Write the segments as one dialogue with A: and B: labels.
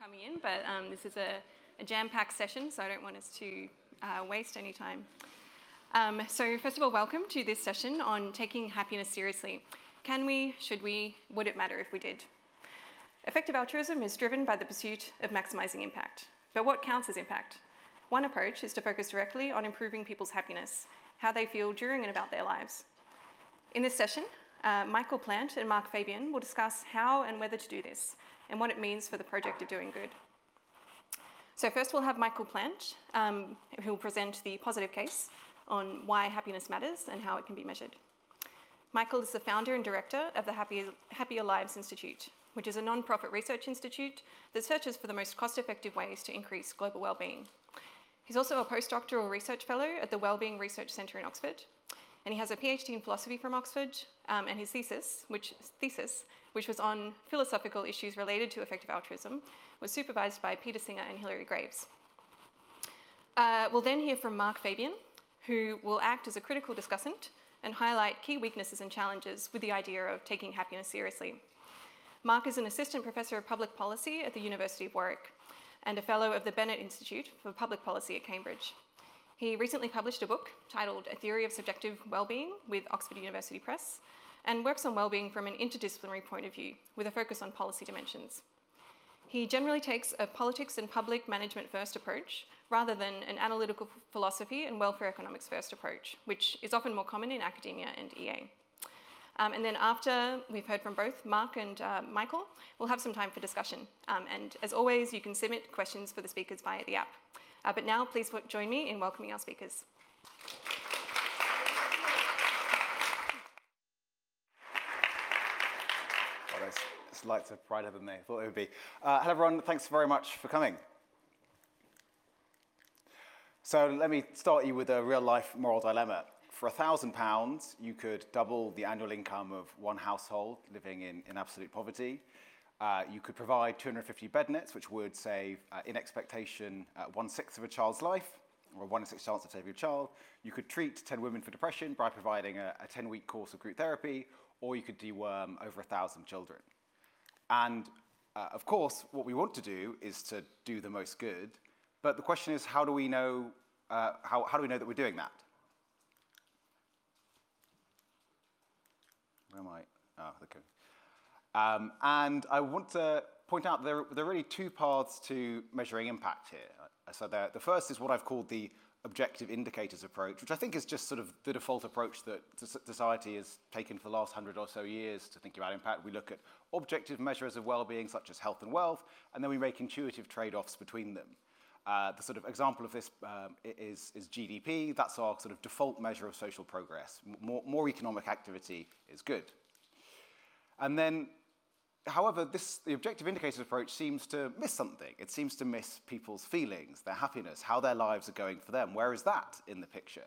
A: coming in, but um, this is a, a jam-packed session, so I don't want us to uh, waste any time. Um, so first of all, welcome to this session on taking happiness seriously. Can we, should we, would it matter if we did? Effective altruism is driven by the pursuit of maximising impact. But what counts as impact? One approach is to focus directly on improving people's happiness, how they feel during and about their lives. In this session, uh, Michael Plant and Mark Fabian will discuss how and whether to do this, and what it means for the project of doing good. So first we'll have Michael Plant, um, who will present the positive case on why happiness matters and how it can be measured. Michael is the founder and director of the Happier, Happier Lives Institute, which is a non-profit research institute that searches for the most cost-effective ways to increase global well-being. He's also a postdoctoral research fellow at the Wellbeing Research Centre in Oxford, and he has a PhD in philosophy from Oxford, um, and his thesis, which thesis, which was on philosophical issues related to effective altruism, was supervised by Peter Singer and Hilary Greaves. Uh, we'll then hear from Mark Fabian, who will act as a critical discussant and highlight key weaknesses and challenges with the idea of taking happiness seriously. Mark is an assistant professor of public policy at the University of Warwick and a fellow of the Bennett Institute for Public Policy at Cambridge. He recently published a book titled A Theory of Subjective Wellbeing with Oxford University Press and works on wellbeing from an interdisciplinary point of view with a focus on policy dimensions. He generally takes a politics and public management first approach rather than an analytical philosophy and welfare economics first approach, which is often more common in academia and EA. Um, and then after we've heard from both Mark and uh, Michael, we'll have some time for discussion. Um, and as always, you can submit questions for the speakers via the app. Uh, but now, please join me in welcoming our speakers.
B: Those, those lights are brighter than they thought they would be. Uh, hello, everyone. Thanks very much for coming. So let me start you with a real-life moral dilemma. For £1,000, you could double the annual income of one household living in, in absolute poverty. Uh, you could provide 250 bed nets, which would save, uh, in expectation, uh, one-sixth of a child's life, or one in six chance of saving a child. You could treat 10 women for depression by providing a, a 10-week course of group therapy, or you could deworm over 1,000 children. And uh, of course, what we want to do is to do the most good, but the question is, how do we know, uh, how, how do we know that we're doing that? Where am I? Oh, okay. Um, and I want to point out there, there are really two paths to measuring impact here. So the, first is what I've called the objective indicators approach, which I think is just sort of the default approach that society has taken for the last hundred or so years to think about impact. We look at objective measures of well-being, such as health and wealth, and then we make intuitive trade-offs between them. Uh, the sort of example of this um, is, is GDP. That's our sort of default measure of social progress. More, more economic activity is good. And then however, this, the objective indicators approach seems to miss something. It seems to miss people's feelings, their happiness, how their lives are going for them. Where is that in the picture?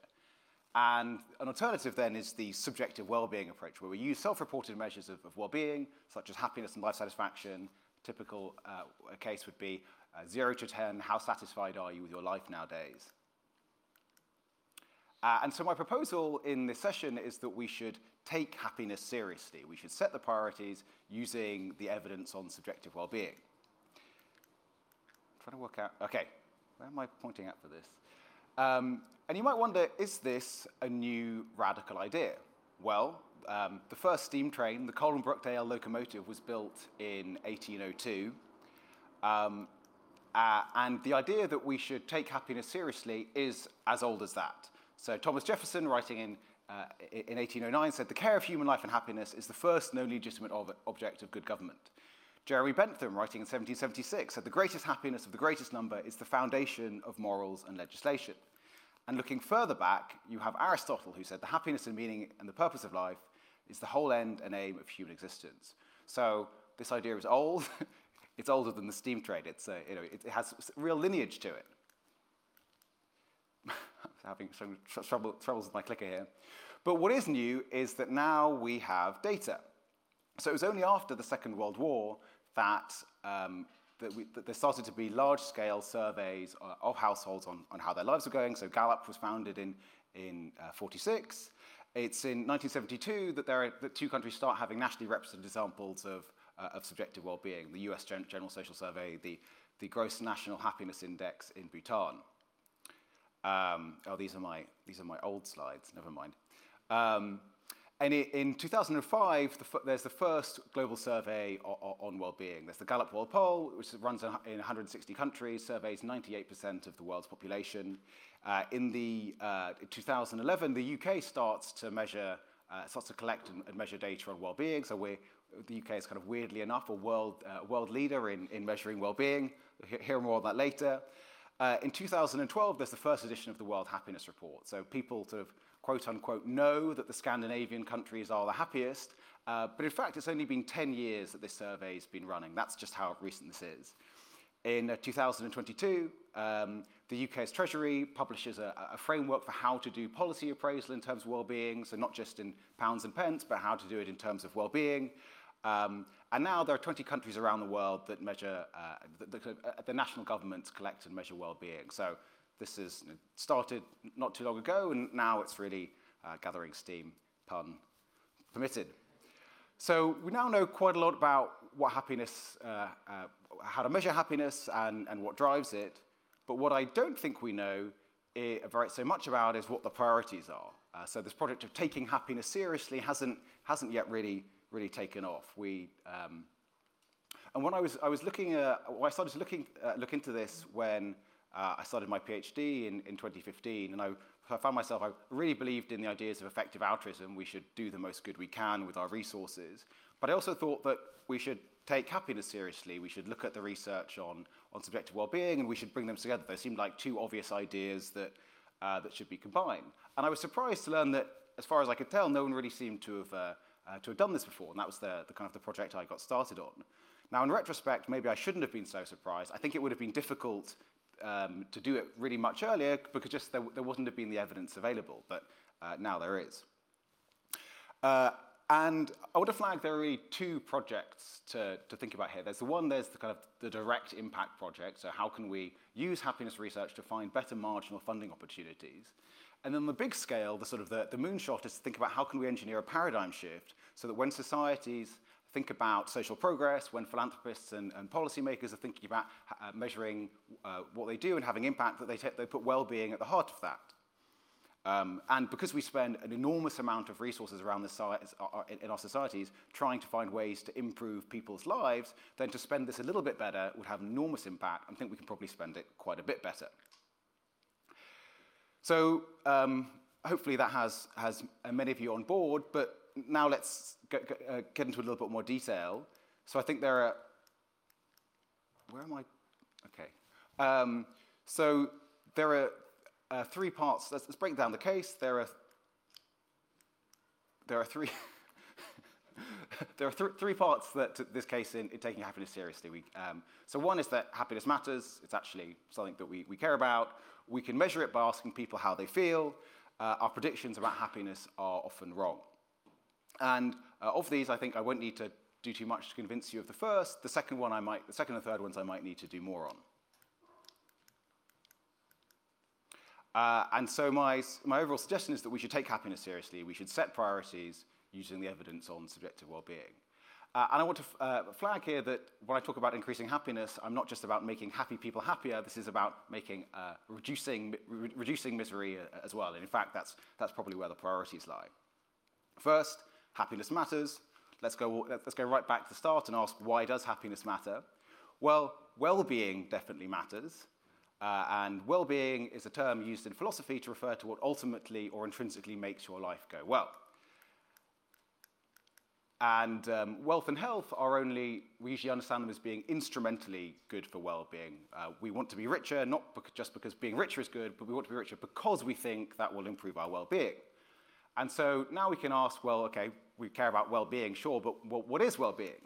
B: And an alternative then is the subjective well-being approach, where we use self-reported measures of, of well-being, such as happiness and life satisfaction. Typical uh, case would be uh, 0 to 10, how satisfied are you with your life nowadays? Uh, and so my proposal in this session is that we should take happiness seriously. We should set the priorities using the evidence on subjective well-being. Trying to work out, okay, where am I pointing at for this? Um, and you might wonder, is this a new radical idea? Well, um, the first steam train, the Coalbrookdale locomotive, was built in 1802. Um, uh, and the idea that we should take happiness seriously is as old as that. So Thomas Jefferson, writing in, uh, in 1809, said, the care of human life and happiness is the first only legitimate ob object of good government. Jeremy Bentham, writing in 1776, said, the greatest happiness of the greatest number is the foundation of morals and legislation. And looking further back, you have Aristotle, who said, the happiness and meaning and the purpose of life is the whole end and aim of human existence. So this idea is old. it's older than the steam trade. It's, uh, you know, it has real lineage to it having some trouble, troubles with my clicker here. But what is new is that now we have data. So it was only after the Second World War that, um, that, we, that there started to be large-scale surveys uh, of households on, on how their lives were going. So Gallup was founded in, in uh, 46. It's in 1972 that, there are, that two countries start having nationally representative examples of, uh, of subjective well-being, the US Gen General Social Survey, the the Gross National Happiness Index in Bhutan. Um, oh, these are, my, these are my old slides, never mind. Um, and it, in 2005, the, there's the first global survey on, well-being. There's the Gallup World Poll, which runs in 160 countries, surveys 98% of the world's population. Uh, in the uh, 2011, the UK starts to measure, uh, starts to collect and, and measure data on well-being. So we're, the UK is kind of weirdly enough a world, uh, world leader in, in measuring well-being. We'll hear more on that later. Uh, in 2012, there's the first edition of the World Happiness Report. So people sort of quote unquote know that the Scandinavian countries are the happiest, uh, but in fact, it's only been 10 years that this survey has been running. That's just how recent this is. In uh, 2022, um, the UK's Treasury publishes a, a, framework for how to do policy appraisal in terms of well-being, so not just in pounds and pence, but how to do it in terms of well-being. Um, and now there are 20 countries around the world that measure, uh, the, the, uh, the, national governments collect and measure well-being. So this has started not too long ago, and now it's really uh, gathering steam, pun permitted. So we now know quite a lot about what happiness, uh, uh, how to measure happiness and, and what drives it. But what I don't think we know very, so much about is what the priorities are. Uh, so this project of taking happiness seriously hasn't, hasn't yet really really taken off. We, um, and when I was, I was looking, uh, well, I started to looking, uh, look into this when uh, I started my PhD in, in 2015, and I, I found myself, I really believed in the ideas of effective altruism. We should do the most good we can with our resources. But I also thought that we should take happiness seriously. We should look at the research on, on subjective well-being, and we should bring them together. They seemed like two obvious ideas that, uh, that should be combined. And I was surprised to learn that, as far as I could tell, no one really seemed to have uh, to have done this before, and that was the, the kind of the project I got started on. Now, in retrospect, maybe I shouldn't have been so surprised. I think it would have been difficult um, to do it really much earlier because just there, there wouldn't have been the evidence available, but uh, now there is. Uh, and I want to flag there are really two projects to, to think about here. There's the one, there's the kind of the direct impact project. So how can we use happiness research to find better marginal funding opportunities? And then the big scale, the sort of the, the moonshot is to think about how can we engineer a paradigm shift so that when societies think about social progress, when philanthropists and, and policymakers are thinking about uh, measuring uh, what they do and having impact, that they, they put well-being at the heart of that. Um, and because we spend an enormous amount of resources around the uh, uh, in our societies trying to find ways to improve people's lives, then to spend this a little bit better would have enormous impact. I think we can probably spend it quite a bit better. So um, hopefully that has, has many of you on board, but now let's get, uh, get, into a little bit more detail. So I think there are, where am I? Okay. Um, so there are uh, three parts. Let's, let's, break down the case. There are, there are three, there are th three parts that this case in, in taking happiness seriously. We, um, so one is that happiness matters. It's actually something that we, we care about. We can measure it by asking people how they feel. Uh, our predictions about happiness are often wrong. And uh, of these, I think I won't need to do too much to convince you of the first. The second one I might, the second and third ones I might need to do more on. Uh, and so my, my overall suggestion is that we should take happiness seriously. We should set priorities using the evidence on subjective well-being. Uh, and I want to uh, flag here that when I talk about increasing happiness, I'm not just about making happy people happier. This is about making uh, reducing re reducing misery uh, as well. And in fact, that's that's probably where the priorities lie. First, happiness matters. Let's go let's go right back to the start and ask why does happiness matter? Well, well-being definitely matters. Uh, and well-being is a term used in philosophy to refer to what ultimately or intrinsically makes your life go well. And um, wealth and health are only, we usually understand them as being instrumentally good for well-being. Uh, we want to be richer, not just because being richer is good, but we want to be richer because we think that will improve our well-being. And so now we can ask, well, okay, we care about well-being, sure, but what is well-being?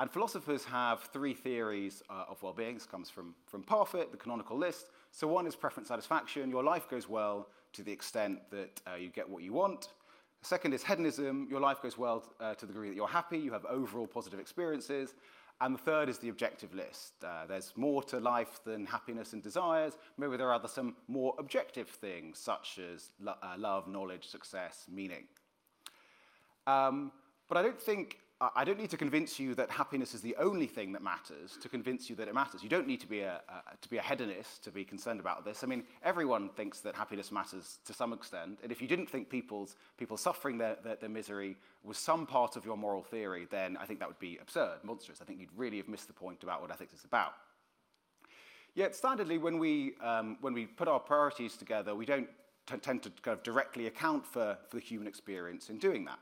B: And philosophers have three theories uh, of well-being. This comes from, from Parfit, the canonical list. So one is preference satisfaction. Your life goes well to the extent that uh, you get what you want. The second is hedonism. Your life goes well uh, to the degree that you're happy, you have overall positive experiences. And the third is the objective list. Uh, there's more to life than happiness and desires. Maybe there are other, some more objective things, such as lo uh, love, knowledge, success, meaning. Um, but I don't think I don't need to convince you that happiness is the only thing that matters to convince you that it matters. You don't need to be a, a, to be a hedonist to be concerned about this. I mean, everyone thinks that happiness matters to some extent. And if you didn't think people's, people suffering their, their, their misery was some part of your moral theory, then I think that would be absurd, monstrous. I think you'd really have missed the point about what ethics is about. Yet, standardly, when we, um, when we put our priorities together, we don't tend to kind of directly account for, for the human experience in doing that.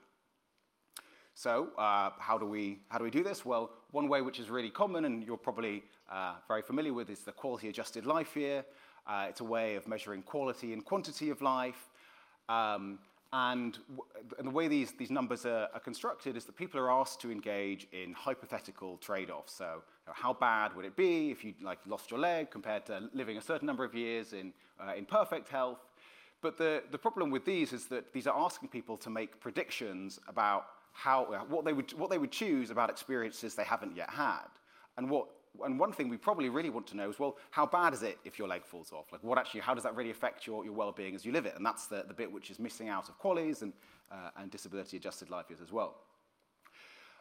B: So, uh, how, do we, how do we do this? Well, one way which is really common and you're probably uh, very familiar with is the quality adjusted life year. Uh, it's a way of measuring quality and quantity of life. Um, and, and, the way these, these numbers are, are, constructed is that people are asked to engage in hypothetical trade offs. So, you know, how bad would it be if you like, lost your leg compared to living a certain number of years in, uh, in perfect health? But the, the problem with these is that these are asking people to make predictions about how, what, they would, what they would choose about experiences they haven't yet had. And, what, and one thing we probably really want to know is, well, how bad is it if your leg falls off? Like, what actually, how does that really affect your, your well-being as you live it? And that's the, the bit which is missing out of QALYs and, uh, and disability-adjusted life years as well.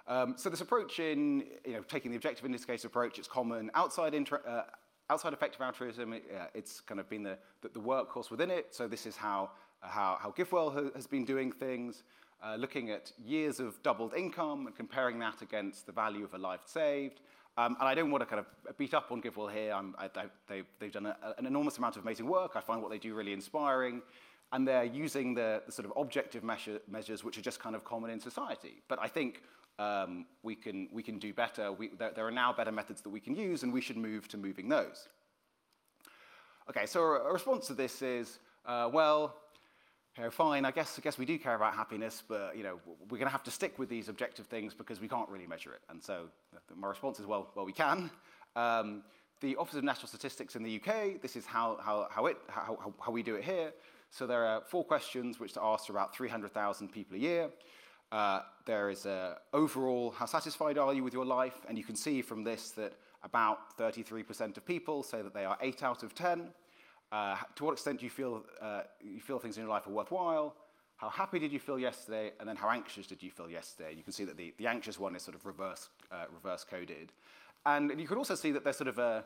B: Um, so this approach in, you know, taking the objective indicator approach, it's common outside, inter- uh, outside effective altruism. It, uh, it's kind of been the, the, the, workhorse within it. So this is how, how, how GiveWell has been doing things uh, looking at years of doubled income and comparing that against the value of a life saved. Um, and I don't want to kind of beat up on GiveWell here. I, they, have done a, an enormous amount of amazing work. I find what they do really inspiring. And they're using the, the sort of objective measure, measures which are just kind of common in society. But I think um, we, can, we can do better. We, there, there, are now better methods that we can use, and we should move to moving those. Okay, so a, a response to this is, uh, well, you know, fine, I guess, I guess we do care about happiness, but you know, we're going to have to stick with these objective things because we can't really measure it. And so my response is, well, well we can. Um, the Office of National Statistics in the UK, this is how, how, how, it, how, how we do it here. So there are four questions which are asked to about 300,000 people a year. Uh, there is a overall, how satisfied are you with your life? And you can see from this that about 33% of people say that they are 8 out of 10. Uh, to what extent do you feel, uh, you feel things in your life are worthwhile? How happy did you feel yesterday? And then how anxious did you feel yesterday? You can see that the, the anxious one is sort of reverse, uh, reverse coded. And, you can also see that there's sort of a,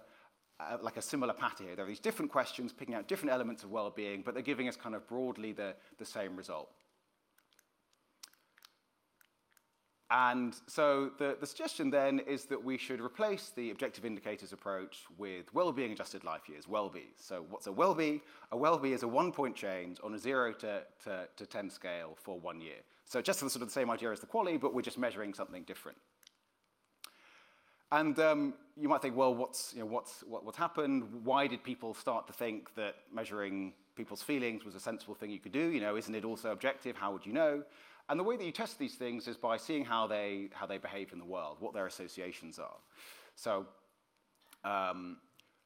B: a, like a similar pattern here. There are these different questions picking out different elements of well-being, but they're giving us kind of broadly the, the same result. And so the, the suggestion then is that we should replace the objective indicators approach with well-being adjusted life years, WELLBY. So what's a WELLBY? A WELLBY is a one-point change on a 0 to, to, to 10 scale for one year. So just the, sort of the same idea as the QALY, but we're just measuring something different. And um, you might think, well, what's, you know, what's, what, what's happened? Why did people start to think that measuring people's feelings was a sensible thing you could do? You know, isn't it also objective? How would you know? And the way that you test these things is by seeing how they, how they behave in the world, what their associations are. So, um,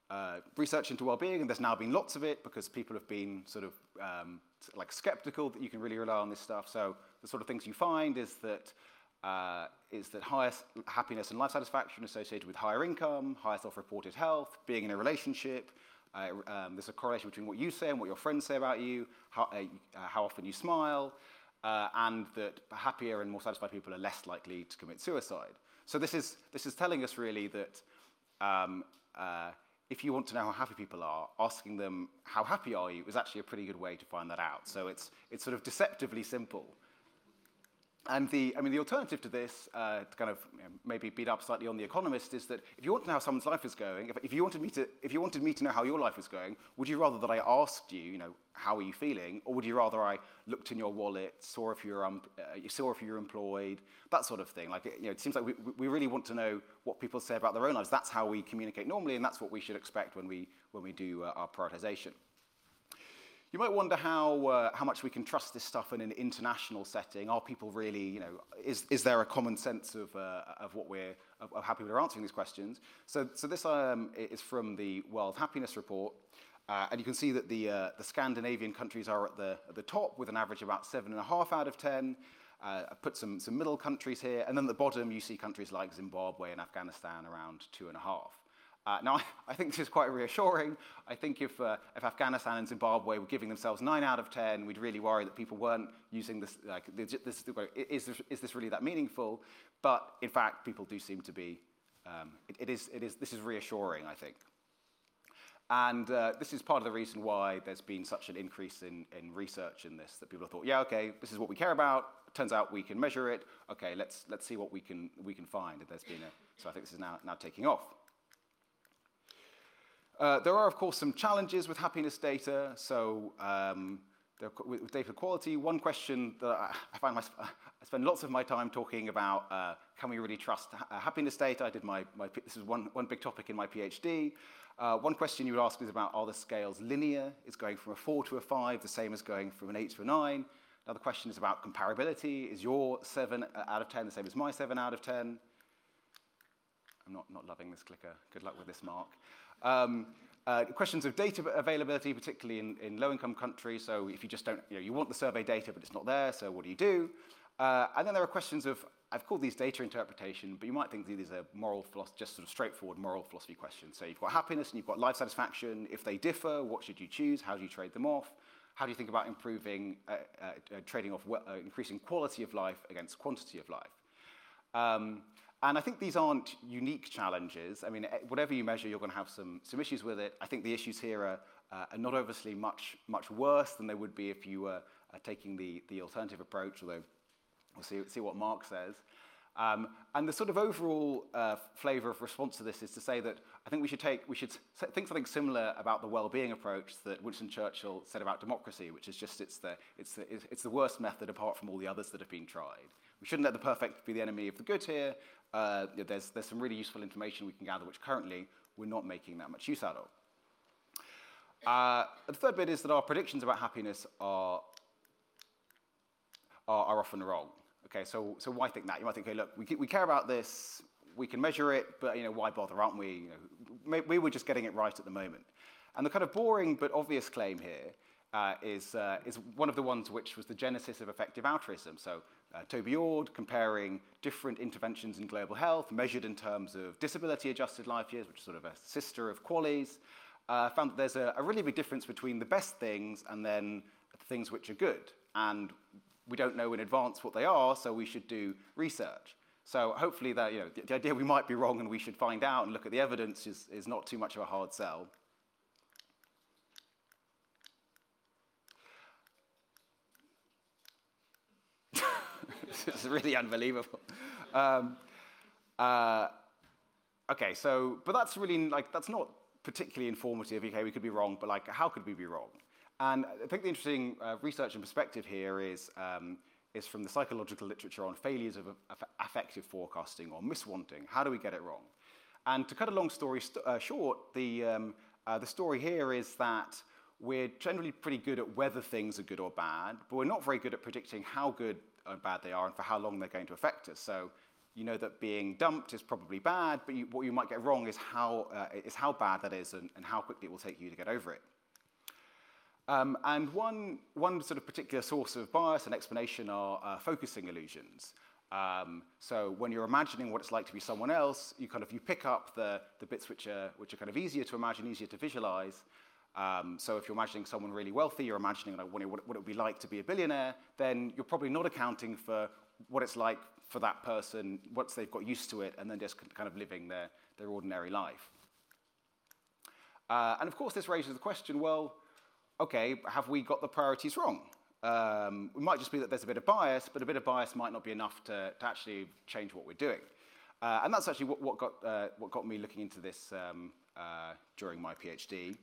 B: uh, research into well-being, and there's now been lots of it because people have been sort of um, like skeptical that you can really rely on this stuff. So the sort of things you find is that uh, is that highest happiness and life satisfaction associated with higher income, higher self-reported health, being in a relationship. Uh, um, there's a correlation between what you say and what your friends say about you, how, uh, how often you smile, uh, and that happier and more satisfied people are less likely to commit suicide. So this is, this is telling us really that um, uh, if you want to know how happy people are, asking them, how happy are you, is actually a pretty good way to find that out. So it's, it's sort of deceptively simple. And the, I mean, the alternative to this, uh, to kind of maybe beat up slightly on the Economist, is that if you want to know how someone's life is going, if, if, you wanted me to, if you wanted me to know how your life is going, would you rather that I asked you, you know, how are you feeling, or would you rather I looked in your wallet, saw if you're, um, uh, saw if you're employed, that sort of thing? Like, you know, it seems like we, we really want to know what people say about their own lives. That's how we communicate normally, and that's what we should expect when we, when we do uh, our prioritization. You might wonder how, uh, how much we can trust this stuff in an international setting. Are people really, you know, is, is there a common sense of, uh, of what we're, of, of how people are answering these questions? So, so this um, is from the World Happiness Report. Uh, and you can see that the, uh, the Scandinavian countries are at the, at the top with an average about 7.5 out of 10. Uh, I've put some, some middle countries here. And then at the bottom, you see countries like Zimbabwe and Afghanistan around 2.5. Uh, now, I, think this is quite reassuring. I think if, uh, if Afghanistan and Zimbabwe were giving themselves 9 out of 10, we'd really worry that people weren't using this, like, this, is, this, is this really that meaningful? But in fact, people do seem to be, um, it, it, is, it is, this is reassuring, I think. And uh, this is part of the reason why there's been such an increase in, in research in this, that people have thought, yeah, okay, this is what we care about. Turns out we can measure it. Okay, let's, let's see what we can, we can find. And there's been a, so I think this is now, now taking off. Uh, there are, of course, some challenges with happiness data. So um, with data quality, one question that I, find my, I spend lots of my time talking about, uh, can we really trust ha happiness data? I did my, my, this is one, one big topic in my PhD. Uh, one question you would ask is about are the scales linear? Is going from a 4 to a 5 the same as going from an 8 to a 9? Another question is about comparability. Is your 7 out of 10 the same as my 7 out of 10? I'm not, not loving this clicker. Good luck with this, Mark. Um, uh, questions of data availability, particularly in, in low-income countries. So if you just don't, you know, you want the survey data, but it's not there, so what do you do? Uh, and then there are questions of I've called these data interpretation, but you might think these are moral philosophy, just sort of straightforward moral philosophy questions. So you've got happiness and you've got life satisfaction. If they differ, what should you choose? How do you trade them off? How do you think about improving, uh, uh, trading off, uh, increasing quality of life against quantity of life? Um, and I think these aren't unique challenges. I mean, eh, whatever you measure, you're going to have some, some issues with it. I think the issues here are, uh, are not obviously much, much worse than they would be if you were taking the, the alternative approach, although We'll see, see what Mark says. Um, and the sort of overall uh, flavor of response to this is to say that I think we should take, we should think something similar about the well-being approach that Winston Churchill said about democracy, which is just it's the, it's the, it's the worst method apart from all the others that have been tried. We shouldn't let the perfect be the enemy of the good here. Uh, there's, there's some really useful information we can gather, which currently we're not making that much use out of. Uh, the third bit is that our predictions about happiness are, are, are often wrong. Okay, so, so why think that? You might think, okay, look, we, we care about this, we can measure it, but you know, why bother, aren't we? You know, we were just getting it right at the moment. And the kind of boring but obvious claim here uh, is, uh, is one of the ones which was the genesis of effective altruism. So uh, Toby Ord comparing different interventions in global health measured in terms of disability-adjusted life years, which is sort of a sister of QALYs, uh, found that there's a, a really big difference between the best things and then things which are good. And we don't know in advance what they are, so we should do research. So hopefully that, you know, the, the idea we might be wrong and we should find out and look at the evidence is, is not too much of a hard sell. is really unbelievable. Um, uh, okay, so, but that's really, like, that's not particularly informative. Okay, we could be wrong, but like, how could we be wrong? And I think the interesting uh, research and perspective here is, um, is from the psychological literature on failures of, affective forecasting or miswanting. How do we get it wrong? And to cut a long story st uh, short, the, um, uh, the story here is that we're generally pretty good at whether things are good or bad, but we're not very good at predicting how good bad they are and for how long they're going to affect us. So you know that being dumped is probably bad, but you, what you might get wrong is how, uh, is how bad that is and, and how quickly it will take you to get over it. Um, and one, one sort of particular source of bias and explanation are uh, focusing illusions. Um, so when you're imagining what it's like to be someone else, you kind of you pick up the, the bits which are, which are kind of easier to imagine, easier to visualize. Um, so if you're imagining someone really wealthy, you're imagining like, what, it, what it would be like to be a billionaire, then you're probably not accounting for what it's like for that person once they've got used to it and then just kind of living their, their ordinary life. Uh, and of course, this raises the question, well, okay, have we got the priorities wrong? Um, it might just be that there's a bit of bias, but a bit of bias might not be enough to, to actually change what we're doing. Uh, and that's actually what, what, got, uh, what got me looking into this um, uh, during my PhD.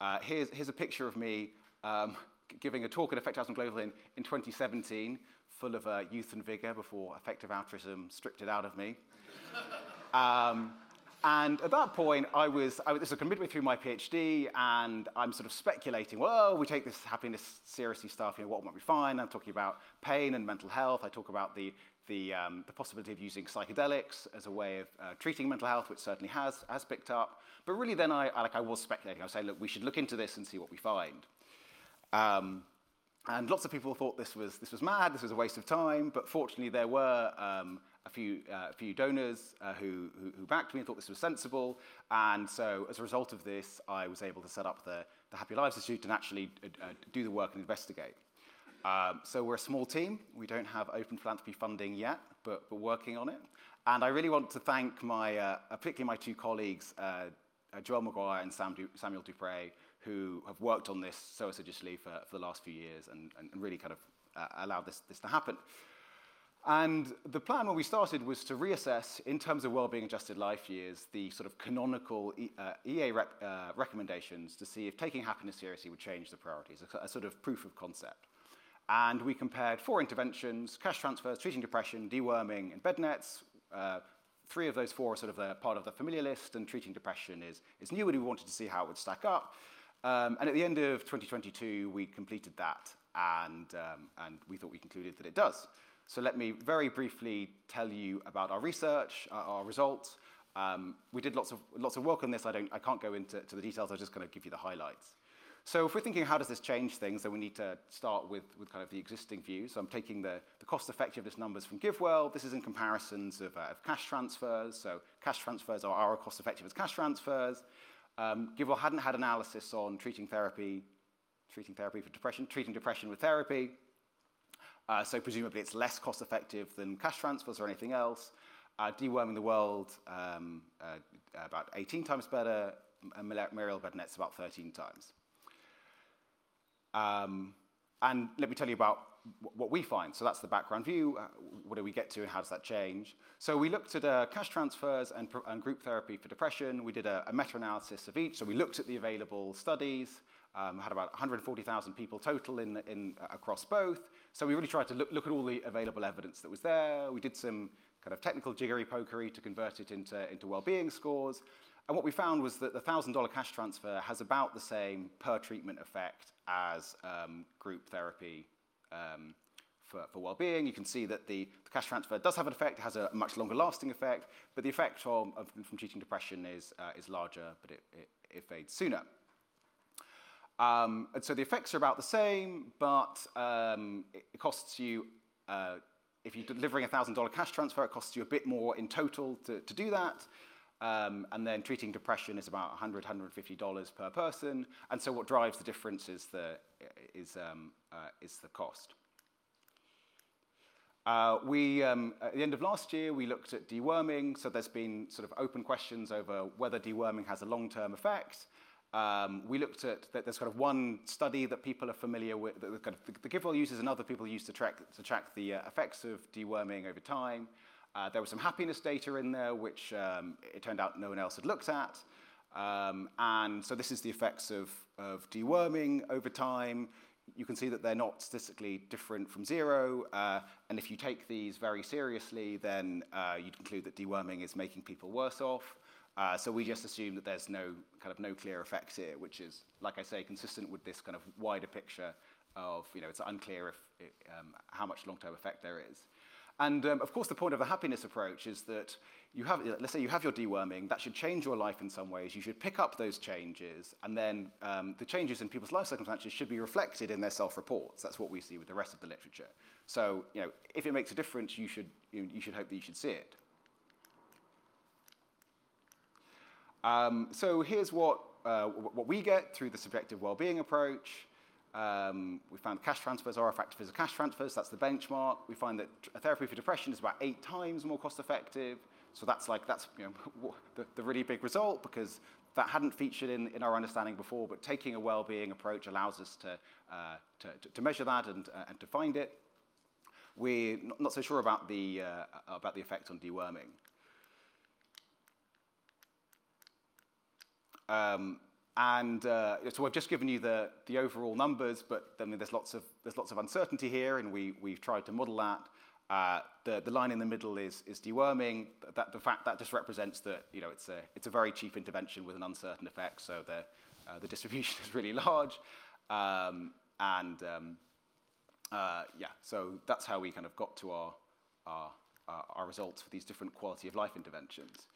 B: Uh, here's, here's a picture of me um, giving a talk at Effective Altruism Global in, in 2017, full of uh, youth and vigor before effective altruism stripped it out of me. um, and at that point, I was, I was this was midway through my PhD, and I'm sort of speculating, well, we take this happiness seriously stuff, you know, what might we find? I'm talking about pain and mental health. I talk about the, the, um, the possibility of using psychedelics as a way of uh, treating mental health, which certainly has, has picked up. But really then I, I, like, I was speculating. I was saying, look, we should look into this and see what we find. Um, And lots of people thought this was, this was mad, this was a waste of time, but fortunately there were um, a, few, uh, few donors uh, who, who, who, backed me and thought this was sensible. And so as a result of this, I was able to set up the, the Happy Lives Institute and actually uh, uh do the work and investigate. Um, so we're a small team. We don't have open philanthropy funding yet, but we're working on it. And I really want to thank my, uh, particularly my two colleagues, uh, Joel McGuire and Sam du- Samuel Dupret, who have worked on this so assiduously for, for the last few years and, and really kind of uh, allowed this, this to happen. And the plan when we started was to reassess, in terms of well-being adjusted life years, the sort of canonical uh, EA uh, recommendations to see if taking happiness seriously would change the priorities, a, a, sort of proof of concept. And we compared four interventions, cash transfers, treating depression, deworming, and bed nets. Uh, three of those four are sort of a part of the familiar list, and treating depression is, is new, and we wanted to see how it would stack up. Um, and at the end of 2022, we completed that, and, um, and we thought we concluded that it does. So let me very briefly tell you about our research, our, our results. Um, we did lots of, lots of work on this. I, don't, I can't go into the details. I'm just going to give you the highlights. So if we're thinking how does this change things, then we need to start with, with kind of the existing view. So I'm taking the, the cost effectiveness numbers from GiveWell. This is in comparisons of, uh, of cash transfers. So cash transfers are, are cost effective as cash transfers. Um, GiveWell hadn't had analysis on treating therapy, treating therapy for depression, treating depression with therapy. Uh, so presumably it's less cost effective than cash transfers or anything else. Uh, deworming the world, um, uh, about 18 times better, and malaria Bednet's about 13 times. Um, and let me tell you about what we find. So that's the background view. Uh, what do we get to and how does that change? So we looked at uh, cash transfers and, and, group therapy for depression. We did a, a meta-analysis of each. So we looked at the available studies, um, had about 140,000 people total in, in, uh, across both. So we really tried to look, look at all the available evidence that was there. We did some kind of technical jiggery pokery to convert it into, into well-being scores. And what we found was that the $1,000 cash transfer has about the same per treatment effect as um, group therapy um, for, for well-being. You can see that the, the, cash transfer does have an effect, it has a much longer lasting effect, but the effect from, of, from treating depression is, uh, is larger, but it, it, it fades sooner. Um, and so the effects are about the same, but um, it, it, costs you, uh, if you're delivering a $1,000 cash transfer, it costs you a bit more in total to, to do that. Um, and then treating depression is about $100, $150 per person. And so what drives the difference is the, is, um, uh, is the cost. Uh, we, um, at the end of last year, we looked at deworming. So there's been sort of open questions over whether deworming has a long-term effect. Um, we looked at that there's kind of one study that people are familiar with, that the, kind of, the, the and other people use to track, to track the uh, effects of deworming over time. Uh, there was some happiness data in there, which um, it turned out no one else had looked at. Um, and so this is the effects of, of deworming over time. You can see that they're not statistically different from zero. Uh, and if you take these very seriously, then uh, you'd conclude that deworming is making people worse off. Uh, so we just assume that there's no kind of no clear effects here, which is, like I say, consistent with this kind of wider picture of, you know, it's unclear if, um, how much long-term effect there is. And um, of course, the point of the happiness approach is that you have, let's say you have your deworming, that should change your life in some ways. You should pick up those changes, and then um, the changes in people's life circumstances should be reflected in their self-reports. That's what we see with the rest of the literature. So, you know, if it makes a difference, you should, you, should hope that you should see it. Um, so here's what, uh, what we get through the subjective well-being approach. Um, we found cash transfers are effective as cash transfers. That's the benchmark. We find that a therapy for depression is about eight times more cost effective. So that's like, that's you know, the, the really big result because that hadn't featured in, in our understanding before, but taking a well-being approach allows us to, uh, to, to, measure that and, uh, and to find it. We're not, so sure about the, uh, about the effect on deworming. Um, and uh, so I've just given you the, the overall numbers, but I mean, there's, lots of, there's lots of uncertainty here, and we, we've tried to model that. Uh, the, the line in the middle is, is deworming. That, the fact that just represents that you know, it's, a, it's a very cheap intervention with an uncertain effect, so the, uh, the distribution is really large. Um, and um, uh, yeah, so that's how we kind of got to our, our, our results for these different quality of life interventions.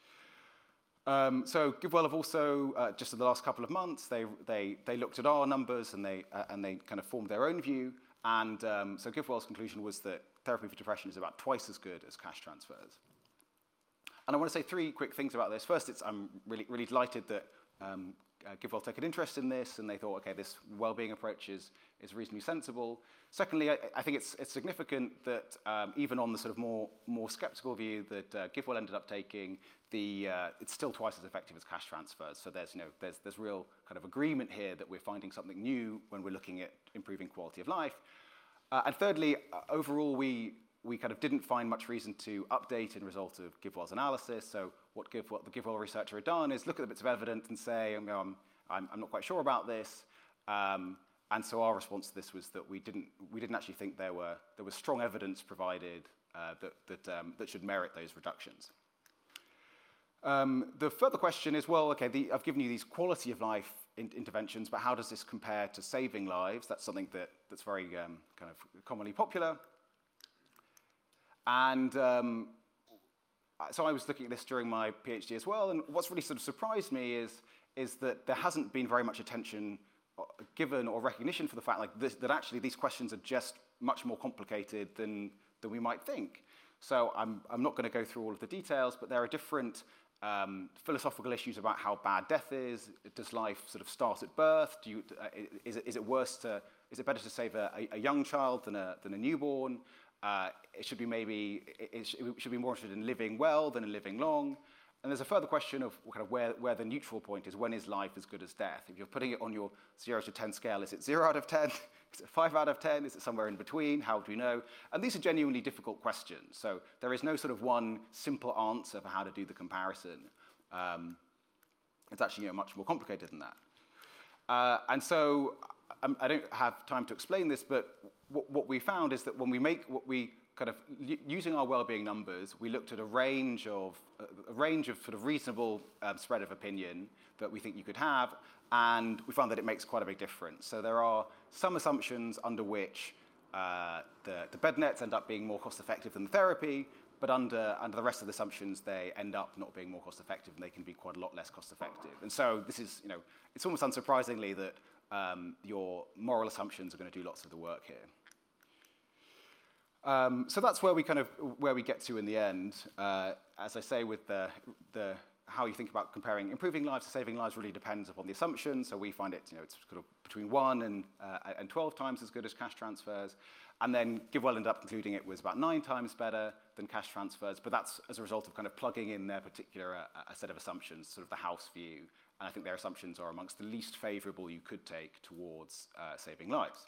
B: Um, so GiveWell have also, uh, just in the last couple of months, they, they, they looked at our numbers and they, uh, and they kind of formed their own view. And um, so GiveWell's conclusion was that therapy for depression is about twice as good as cash transfers. And I want to say three quick things about this. First, it's, I'm really, really delighted that um, uh, GiveWell took an interest in this and they thought, okay, this well-being approach is, is reasonably sensible. Secondly, I, I think it's, it's significant that um, even on the sort of more, more skeptical view that uh, GiveWell ended up taking, the, uh, it's still twice as effective as cash transfers. So there's, you know, there's, there's real kind of agreement here that we're finding something new when we're looking at improving quality of life. Uh, and thirdly, uh, overall, we, we kind of didn't find much reason to update in result of GiveWell's analysis. So what, Give, what the GiveWell researcher had done is look at the bits of evidence and say, know, I'm, I'm, I'm not quite sure about this. Um, and so our response to this was that we didn't, we didn't actually think there, were, there was strong evidence provided uh, that, that, um, that should merit those reductions. Um, the further question is, well, okay, the, I've given you these quality of life in, interventions, but how does this compare to saving lives? That's something that, that's very um, kind of commonly popular. And um, so I was looking at this during my PhD as well, and what's really sort of surprised me is, is that there hasn't been very much attention uh, given or recognition for the fact like this, that actually these questions are just much more complicated than, than we might think. So I'm, I'm not going to go through all of the details, but there are different um, philosophical issues about how bad death is. Does life sort of start at birth? Do you, uh, is, it, is it worse to, is it better to save a, a young child than a, than a newborn? Uh, it should be maybe, it, should be more interested in living well than in living long. And there's a further question of kind of where, where the neutral point is. When is life as good as death? If you're putting it on your 0 to 10 scale, is it 0 out of 10? Is it 5 out of 10? Is it somewhere in between? How do we know? And these are genuinely difficult questions. So there is no sort of one simple answer for how to do the comparison. Um, it's actually you know, much more complicated than that. Uh, and so I don't have time to explain this, but what, we found is that when we make what we kind of using our well-being numbers, we looked at a range of a range of sort of reasonable um, spread of opinion that we think you could have, and we found that it makes quite a big difference. So there are some assumptions under which uh, the, the bed nets end up being more cost effective than the therapy, but under, under the rest of the assumptions, they end up not being more cost effective and they can be quite a lot less cost effective. And so this is, you know, it's almost unsurprisingly that um, your moral assumptions are going to do lots of the work here. Um, so that's where we kind of where we get to in the end. Uh, as I say, with the, the how you think about comparing improving lives to saving lives really depends upon the assumption. So we find it, you know, it's sort of between one and, uh, and 12 times as good as cash transfers. And then GiveWell ended up concluding it was about nine times better than cash transfers. But that's as a result of kind of plugging in their particular uh, set of assumptions, sort of the house view. And I think their assumptions are amongst the least favorable you could take towards uh, saving lives.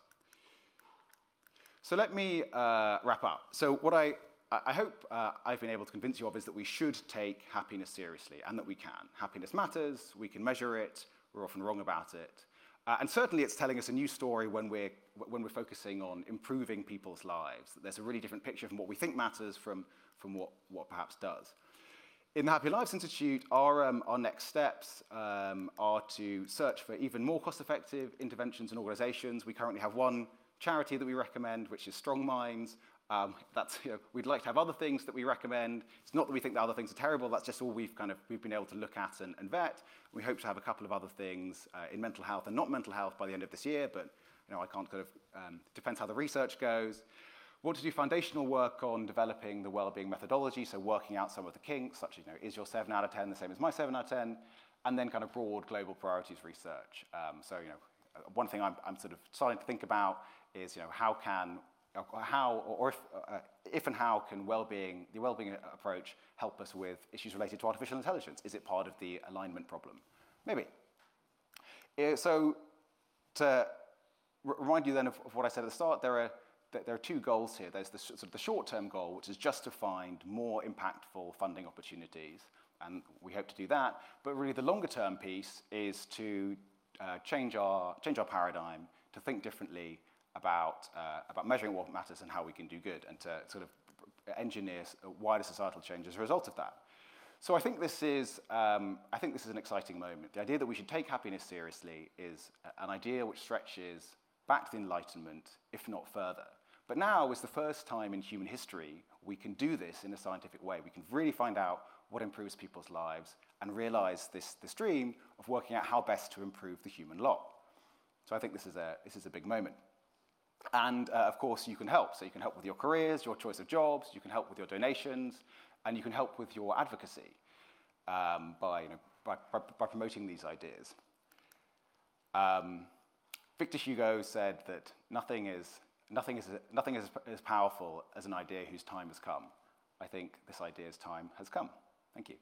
B: So let me uh, wrap up. So what I, I hope uh, I've been able to convince you of is that we should take happiness seriously and that we can. Happiness matters, we can measure it, we're often wrong about it. Uh, and certainly it's telling us a new story when we're, when we're focusing on improving people's lives. that There's a really different picture from what we think matters from, from what, what perhaps does. In the Happy Lives Institute, our, um, our next steps um, are to search for even more cost-effective interventions and organizations. We currently have one charity that we recommend, which is Strong Minds. Um, that's, you know, we'd like to have other things that we recommend. It's not that we think the other things are terrible, that's just all we've kind of we've been able to look at and, and vet. We hope to have a couple of other things uh, in mental health and not mental health by the end of this year, but you know, I can't kind of, um, depends how the research goes. Want to do foundational work on developing the well-being methodology, so working out some of the kinks, such as, you know, is your 7 out of 10 the same as my 7 out of 10? And then kind of broad global priorities research. Um, so, you know, one thing I'm, I'm sort of starting to think about is, you know, how can, how, or if, uh, if and how can well-being, the well-being approach help us with issues related to artificial intelligence? Is it part of the alignment problem? Maybe. Uh, so to remind you then of, of, what I said at the start, there are, there are two goals here. There's the, sort of the short-term goal, which is just to find more impactful funding opportunities, and we hope to do that. But really the longer-term piece is to uh, change, our, change our paradigm, to think differently, about, uh, about measuring what matters and how we can do good and to sort of engineer wider societal change as a result of that. So I think this is, um, I think this is an exciting moment. The idea that we should take happiness seriously is an idea which stretches back to the Enlightenment, if not further. But now is the first time in human history we can do this in a scientific way. We can really find out what improves people's lives and realize this, this dream of working out how best to improve the human lot. So I think this is a, this is a big moment. And uh, of course, you can help. So you can help with your careers, your choice of jobs, you can help with your donations, and you can help with your advocacy um, by, you know, by, by, promoting these ideas. Um, Victor Hugo said that nothing is, nothing is, nothing is as powerful as an idea whose time has come. I think this idea's time has come. Thank you.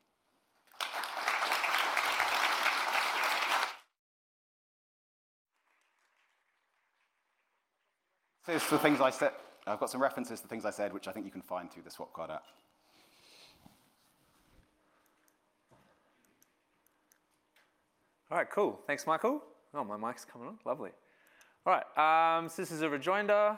B: It's the things I said. I've got some references to things I said, which I think you can find through the swap card app.
C: All right, cool. Thanks, Michael. Oh, my mic's coming on. Lovely. All right, um, so this is a rejoinder.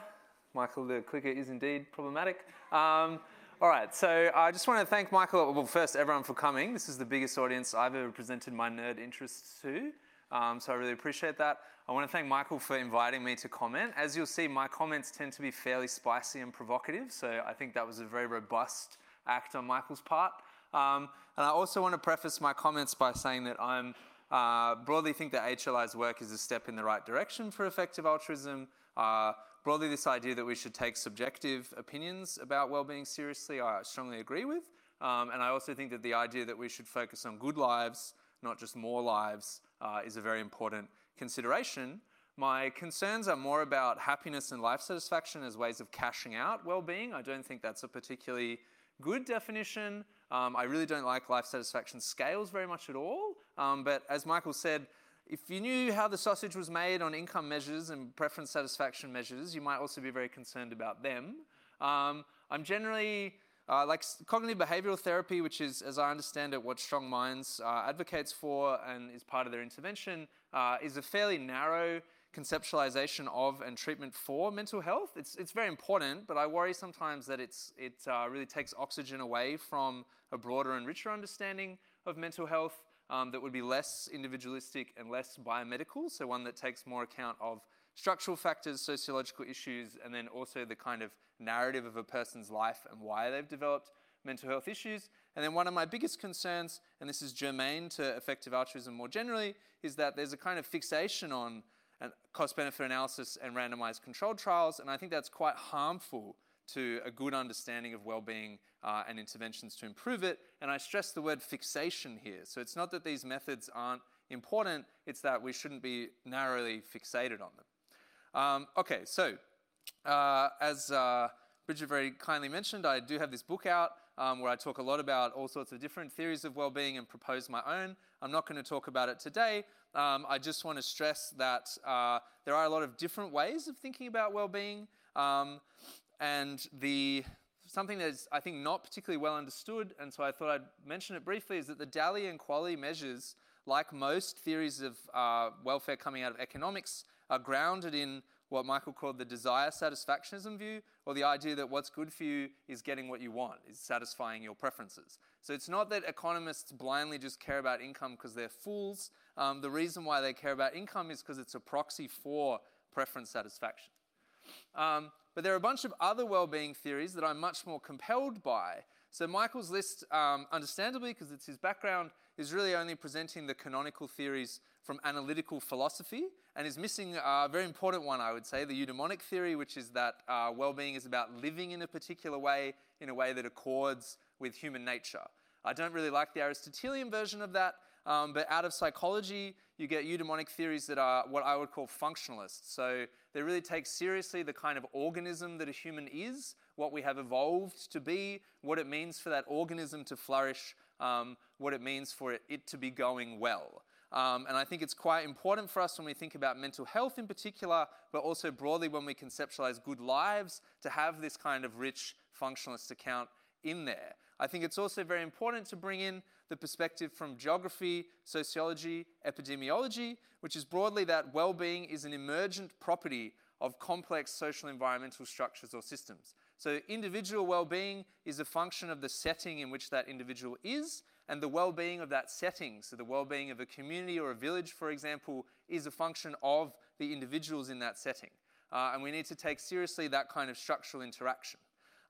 C: Michael, the clicker is indeed problematic. Um, all right, so I just want to thank Michael, well, first, everyone for coming. This is the biggest audience I've ever presented my nerd interests to, um, so I really appreciate that. I want to thank Michael for inviting me to comment. As you'll see, my comments tend to be fairly spicy and provocative, so I think that was a very robust act on Michael's part. Um, and I also want to preface my comments by saying that I'm uh, broadly think that HLI's work is a step in the right direction for effective altruism. Uh, broadly, this idea that we should take subjective opinions about well-being seriously, I strongly agree with. Um, and I also think that the idea that we should focus on good lives, not just more lives, uh, is a very important consideration. My concerns are more about happiness and life satisfaction as ways of cashing out well-being. I don't think that's a particularly good definition. Um, I really don't like life satisfaction scales very much at all. Um, but as Michael said, if you knew how the sausage was made on income measures and preference satisfaction measures, you might also be very concerned about them. Um, I'm generally uh, like cognitive behavioral therapy, which is, as I understand it, what Strong Minds uh, advocates for and is part of their intervention, uh, is a fairly narrow conceptualization of and treatment for mental health. It's, it's very important, but I worry sometimes that it's, it uh, really takes oxygen away from a broader and richer understanding of mental health um, that would be less individualistic and less biomedical, so one that takes more account of structural factors, sociological issues, and then also the kind of narrative of a person's life and why they've developed mental health issues. And then one of my biggest concerns, and this is germane to effective altruism more generally, is that there's a kind of fixation on cost benefit analysis and randomized controlled trials, and I think that's quite harmful to a good understanding of well-being uh, and interventions to improve it. And I stress the word fixation here. So it's not that these methods aren't important, it's that we shouldn't be narrowly fixated on them. Um, okay, so uh, as uh, Bridget very kindly mentioned, I do have this book out um, where I talk a lot about all sorts of different theories of well-being and propose my own. I'm not going to talk about it today. Um, I just want to stress that uh, there are a lot of different ways of thinking about well-being. Um, and the something that is, I think, not particularly well understood, and so I thought I'd mention it briefly, is that the DALY and QALY measures, like most theories of uh, welfare coming out of economics, are grounded in what Michael called the desire satisfactionism view, or the idea that what's good for you is getting what you want, is satisfying your preferences. So it's not that economists blindly just care about income because they're fools. Um, the reason why they care about income is because it's a proxy for preference satisfaction. Um, but there are a bunch of other well-being theories that I'm much more compelled by. So Michael's list, um, understandably, because it's his background, is really only presenting the canonical theories from analytical philosophy and is missing a very important one, I would say, the eudaimonic theory, which is that uh, well-being is about living in a particular way, in a way that accords with human nature. I don't really like the Aristotelian version of that, um, but out of psychology, you get eudaimonic theories that are what I would call functionalist. So they really take seriously the kind of organism that a human is, what we have evolved to be, what it means for that organism to flourish, um, what it means for it, it to be going well. Um, and I think it's quite important for us when we think about mental health in particular, but also broadly when we conceptualize good lives, to have this kind of rich functionalist account in there. I think it's also very important to bring in the perspective from geography, sociology, epidemiology, which is broadly that well-being is an emergent property of complex social environmental structures or systems. So individual well-being is a function of the setting in which that individual is, and the well-being of that setting, so the well-being of a community or a village, for example, is a function of the individuals in that setting. Uh, and we need to take seriously that kind of structural interaction.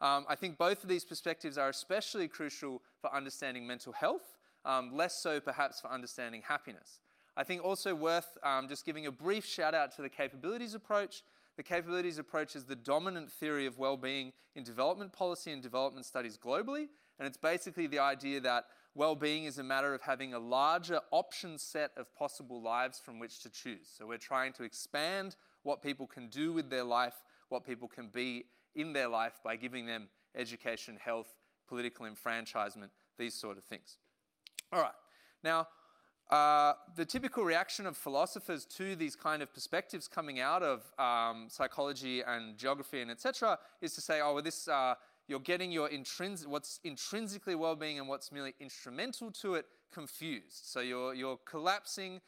C: Um, I think both of these perspectives are especially crucial for understanding mental health, um, less so perhaps for understanding happiness. I think also worth um, just giving a brief shout out to the capabilities approach. The capabilities approach is the dominant theory of well being in development policy and development studies globally. And it's basically the idea that well being is a matter of having a larger option set of possible lives from which to choose. So we're trying to expand what people can do with their life, what people can be in their life by giving them education, health, political enfranchisement, these sort of things. All right. Now, uh, the typical reaction of philosophers to these kind of perspectives coming out of um, psychology and geography and etc. is to say, oh, well, this uh, you're getting your intrinsic, what's intrinsically well-being and what's merely instrumental to it confused. So you're you're collapsing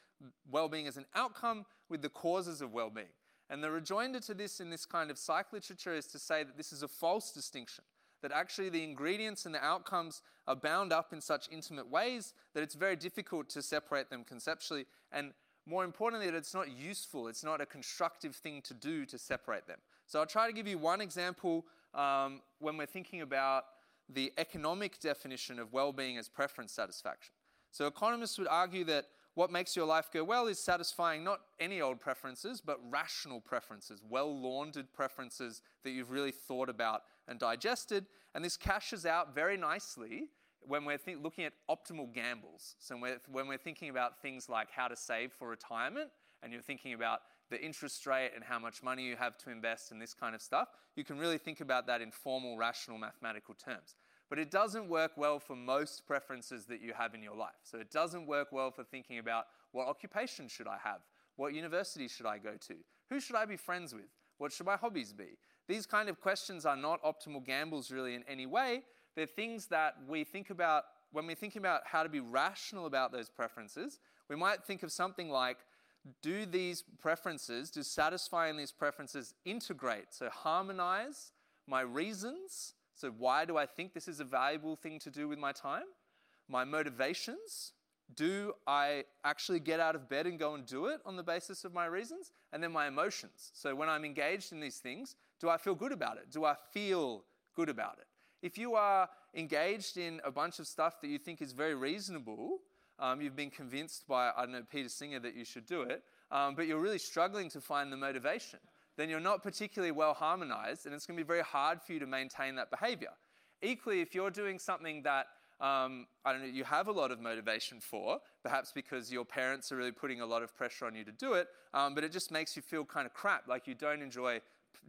C: well-being as an outcome with the causes of well-being. And the rejoinder to this in this kind of psych literature is to say that this is a false distinction that actually the ingredients and the outcomes are bound up in such intimate ways that it's very difficult to separate them conceptually. And more importantly, that it's not useful, it's not a constructive thing to do to separate them. So I'll try to give you one example um, when we're thinking about the economic definition of well being as preference satisfaction. So economists would argue that what makes your life go well is satisfying not any old preferences, but rational preferences, well laundered preferences that you've really thought about and digested. And this cashes out very nicely when we're th- looking at optimal gambles. So, when we're, when we're thinking about things like how to save for retirement, and you're thinking about the interest rate and how much money you have to invest and this kind of stuff, you can really think about that in formal, rational, mathematical terms. But it doesn't work well for most preferences that you have in your life. So it doesn't work well for thinking about what occupation should I have? What university should I go to? Who should I be friends with? What should my hobbies be? These kind of questions are not optimal gambles really in any way. They're things that we think about when we're thinking about how to be rational about those preferences. We might think of something like do these preferences, do satisfying these preferences integrate, so harmonize my reasons so, why do I think this is a valuable thing to do with my time? My motivations. Do I actually get out of bed and go and do it on the basis of my reasons? And then my emotions. So, when I'm engaged in these things, do I feel good about it? Do I feel good about it? If you are engaged in a bunch of stuff that you think is very reasonable, um, you've been convinced by, I don't know, Peter Singer that you should do it, um, but you're really struggling to find the motivation then you're not particularly well harmonized, and it's going to be very hard for you to maintain that behavior. Equally, if you're doing something that um, I don't know, you have a lot of motivation for, perhaps because your parents are really putting a lot of pressure on you to do it, um, but it just makes you feel kind of crap, like you don't enjoy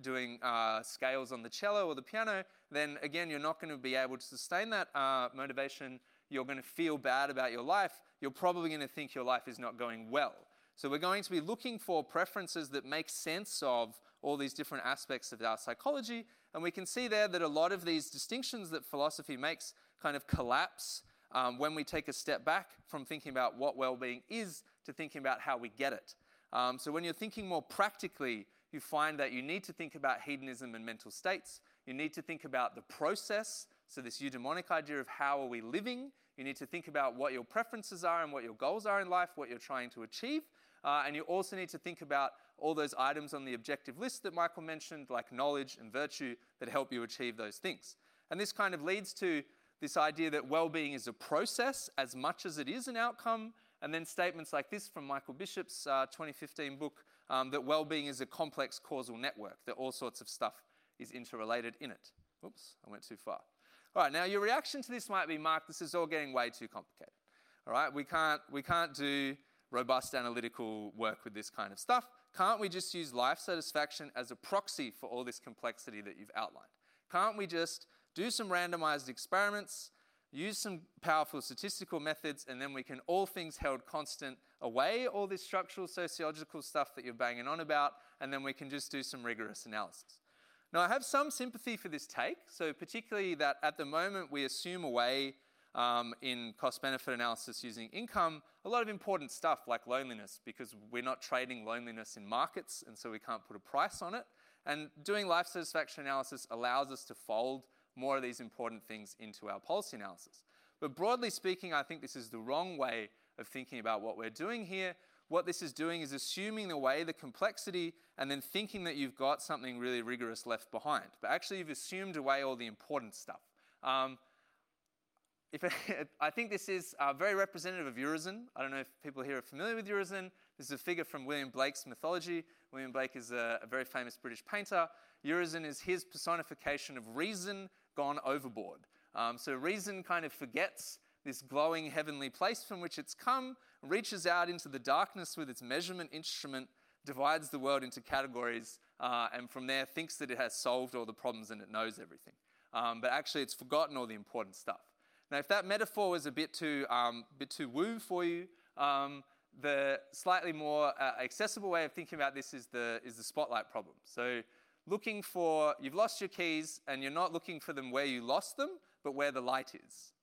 C: doing uh, scales on the cello or the piano, then again, you're not going to be able to sustain that uh, motivation. You're going to feel bad about your life. You're probably going to think your life is not going well. So we're going to be looking for preferences that make sense of all these different aspects of our psychology. And we can see there that a lot of these distinctions that philosophy makes kind of collapse um, when we take a step back from thinking about what well being is to thinking about how we get it. Um, so when you're thinking more practically, you find that you need to think about hedonism and mental states. You need to think about the process, so this eudaimonic idea of how are we living. You need to think about what your preferences are and what your goals are in life, what you're trying to achieve. Uh, and you also need to think about all those items on the objective list that Michael mentioned, like knowledge and virtue, that help you achieve those things. And this kind of leads to this idea that well being is a process as much as it is an outcome. And then statements like this from Michael Bishop's uh, 2015 book um, that well being is a complex causal network, that all sorts of stuff is interrelated in it. Oops, I went too far. All right, now your reaction to this might be, Mark, this is all getting way too complicated. All right, we can't, we can't do robust analytical work with this kind of stuff, can't we just use life satisfaction as a proxy for all this complexity that you've outlined? Can't we just do some randomized experiments, use some powerful statistical methods, and then we can, all things held constant, away all this structural sociological stuff that you're banging on about, and then we can just do some rigorous analysis? Now, I have some sympathy for this take, so particularly that at the moment we assume away um, in cost benefit analysis using income a lot of important stuff like loneliness because we're not trading loneliness in markets and so we can't put a price on it. And doing life satisfaction analysis allows us to fold more of these important things into our policy analysis. But broadly speaking, I think this is the wrong way of thinking about what we're doing here. What this is doing is assuming away the complexity and then thinking that you've got something really rigorous left behind. But actually, you've assumed away all the important stuff. Um, if I think this is uh, very representative of Urizen. I don't know if people here are familiar with Urizen. This is a figure from William Blake's mythology. William Blake is a, a very famous British painter. Urizen is his personification of reason gone overboard. Um, so reason kind of forgets this glowing heavenly place from which it's come, reaches out into the darkness with its measurement instrument, divides the world into categories, uh, and from there thinks that it has solved all the problems and it knows everything. Um, but actually, it's forgotten all the important stuff. Now, if that metaphor was a bit too, um, bit too woo for you, um, the slightly more uh, accessible way of thinking about this is the, is the spotlight problem. So, looking for, you've lost your keys and you're not looking for them where you lost them, but where the light is.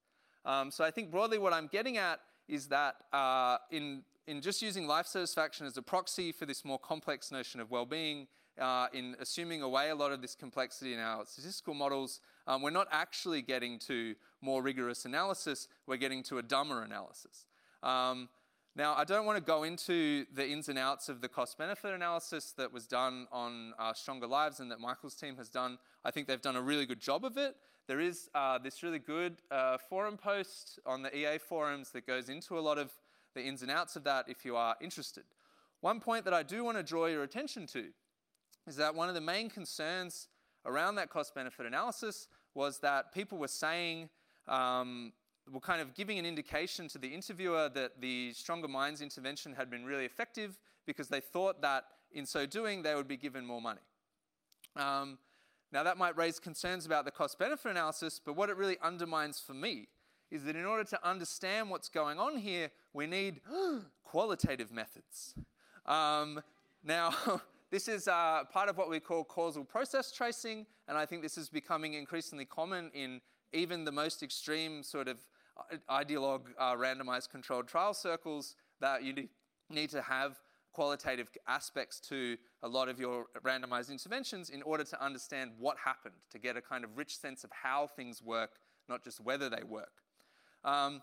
C: Um, so, I think broadly what I'm getting at is that uh, in, in just using life satisfaction as a proxy for this more complex notion of well being, uh, in assuming away a lot of this complexity in our statistical models, um, we're not actually getting to more rigorous analysis, we're getting to a dumber analysis. Um, now, I don't want to go into the ins and outs of the cost benefit analysis that was done on uh, Stronger Lives and that Michael's team has done. I think they've done a really good job of it. There is uh, this really good uh, forum post on the EA forums that goes into a lot of the ins and outs of that if you are interested. One point that I do want to draw your attention to is that one of the main concerns around that cost benefit analysis was that people were saying, um, were kind of giving an indication to the interviewer that the Stronger Minds intervention had been really effective because they thought that in so doing they would be given more money. Um, now, that might raise concerns about the cost benefit analysis, but what it really undermines for me is that in order to understand what's going on here, we need qualitative methods. Um, now, This is uh, part of what we call causal process tracing, and I think this is becoming increasingly common in even the most extreme sort of uh, ideologue uh, randomized controlled trial circles that you need to have qualitative aspects to a lot of your randomized interventions in order to understand what happened, to get a kind of rich sense of how things work, not just whether they work. Um,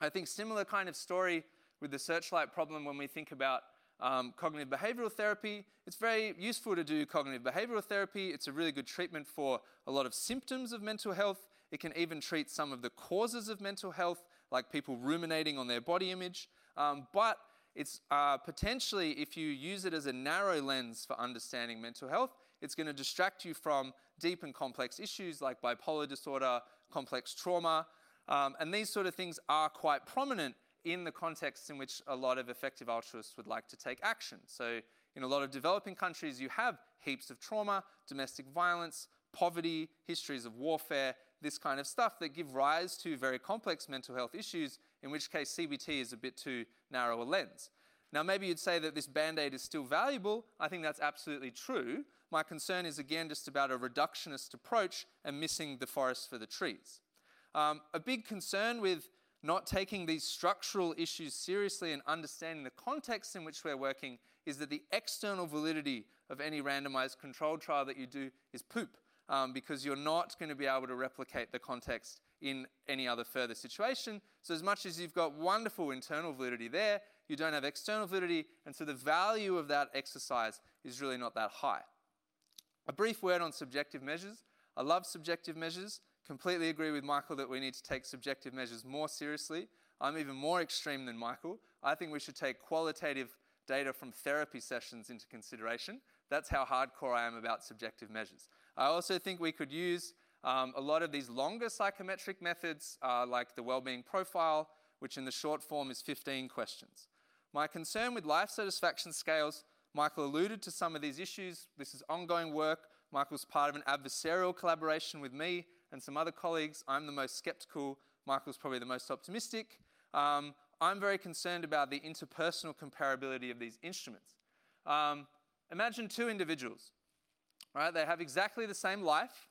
C: I think similar kind of story with the searchlight problem when we think about um, cognitive behavioral therapy. It's very useful to do cognitive behavioral therapy. It's a really good treatment for a lot of symptoms of mental health. It can even treat some of the causes of mental health, like people ruminating on their body image. Um, but it's uh, potentially, if you use it as a narrow lens for understanding mental health, it's going to distract you from deep and complex issues like bipolar disorder, complex trauma. Um, and these sort of things are quite prominent in the context in which a lot of effective altruists would like to take action. So, in a lot of developing countries, you have heaps of trauma, domestic violence, poverty, histories of warfare, this kind of stuff that give rise to very complex mental health issues, in which case CBT is a bit too narrow a lens. Now, maybe you'd say that this band aid is still valuable. I think that's absolutely true. My concern is again just about a reductionist approach and missing the forest for the trees. Um, a big concern with not taking these structural issues seriously and understanding the context in which we're working is that the external validity of any randomized controlled trial that you do is poop um, because you're not going to be able to replicate the context in any other further situation. So, as much as you've got wonderful internal validity there, you don't have external validity, and so the value of that exercise is really not that high. A brief word on subjective measures. I love subjective measures completely agree with Michael that we need to take subjective measures more seriously. I'm even more extreme than Michael. I think we should take qualitative data from therapy sessions into consideration. That's how hardcore I am about subjective measures. I also think we could use um, a lot of these longer psychometric methods, uh, like the well-being profile, which in the short form is 15 questions. My concern with life satisfaction scales, Michael alluded to some of these issues. This is ongoing work. Michael's part of an adversarial collaboration with me and some other colleagues. I'm the most skeptical. Michael's probably the most optimistic. Um, I'm very concerned about the interpersonal comparability of these instruments. Um, imagine two individuals, right? They have exactly the same life,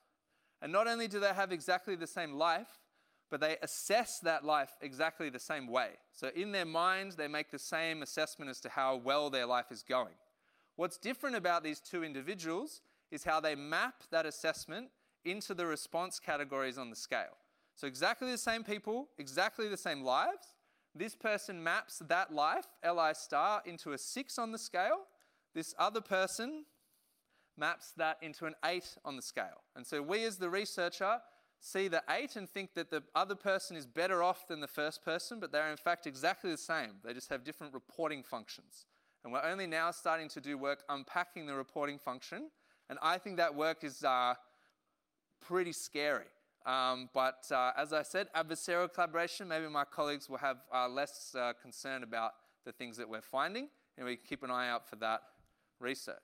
C: and not only do they have exactly the same life, but they assess that life exactly the same way. So in their mind, they make the same assessment as to how well their life is going. What's different about these two individuals is how they map that assessment into the response categories on the scale. So, exactly the same people, exactly the same lives. This person maps that life, Li star, into a six on the scale. This other person maps that into an eight on the scale. And so, we as the researcher see the eight and think that the other person is better off than the first person, but they're in fact exactly the same. They just have different reporting functions. And we're only now starting to do work unpacking the reporting function. And I think that work is uh, pretty scary. Um, but uh, as I said, adversarial collaboration, maybe my colleagues will have uh, less uh, concern about the things that we're finding, and we can keep an eye out for that research.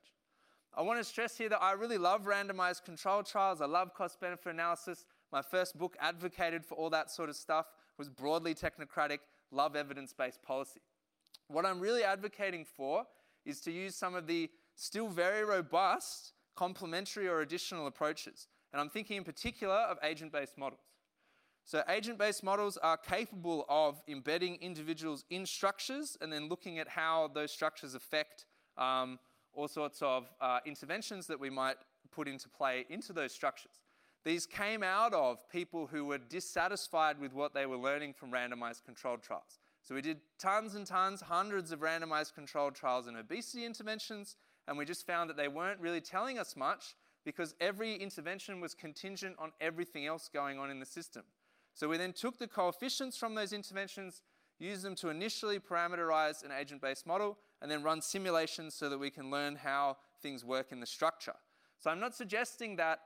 C: I want to stress here that I really love randomized control trials. I love cost benefit analysis. My first book advocated for all that sort of stuff, was broadly technocratic, love evidence based policy. What I'm really advocating for is to use some of the still very robust complementary or additional approaches. And I'm thinking in particular of agent based models. So, agent based models are capable of embedding individuals in structures and then looking at how those structures affect um, all sorts of uh, interventions that we might put into play into those structures. These came out of people who were dissatisfied with what they were learning from randomized controlled trials. So we did tons and tons, hundreds of randomized controlled trials in obesity interventions, and we just found that they weren't really telling us much because every intervention was contingent on everything else going on in the system. So we then took the coefficients from those interventions, used them to initially parameterize an agent-based model, and then run simulations so that we can learn how things work in the structure. So I'm not suggesting that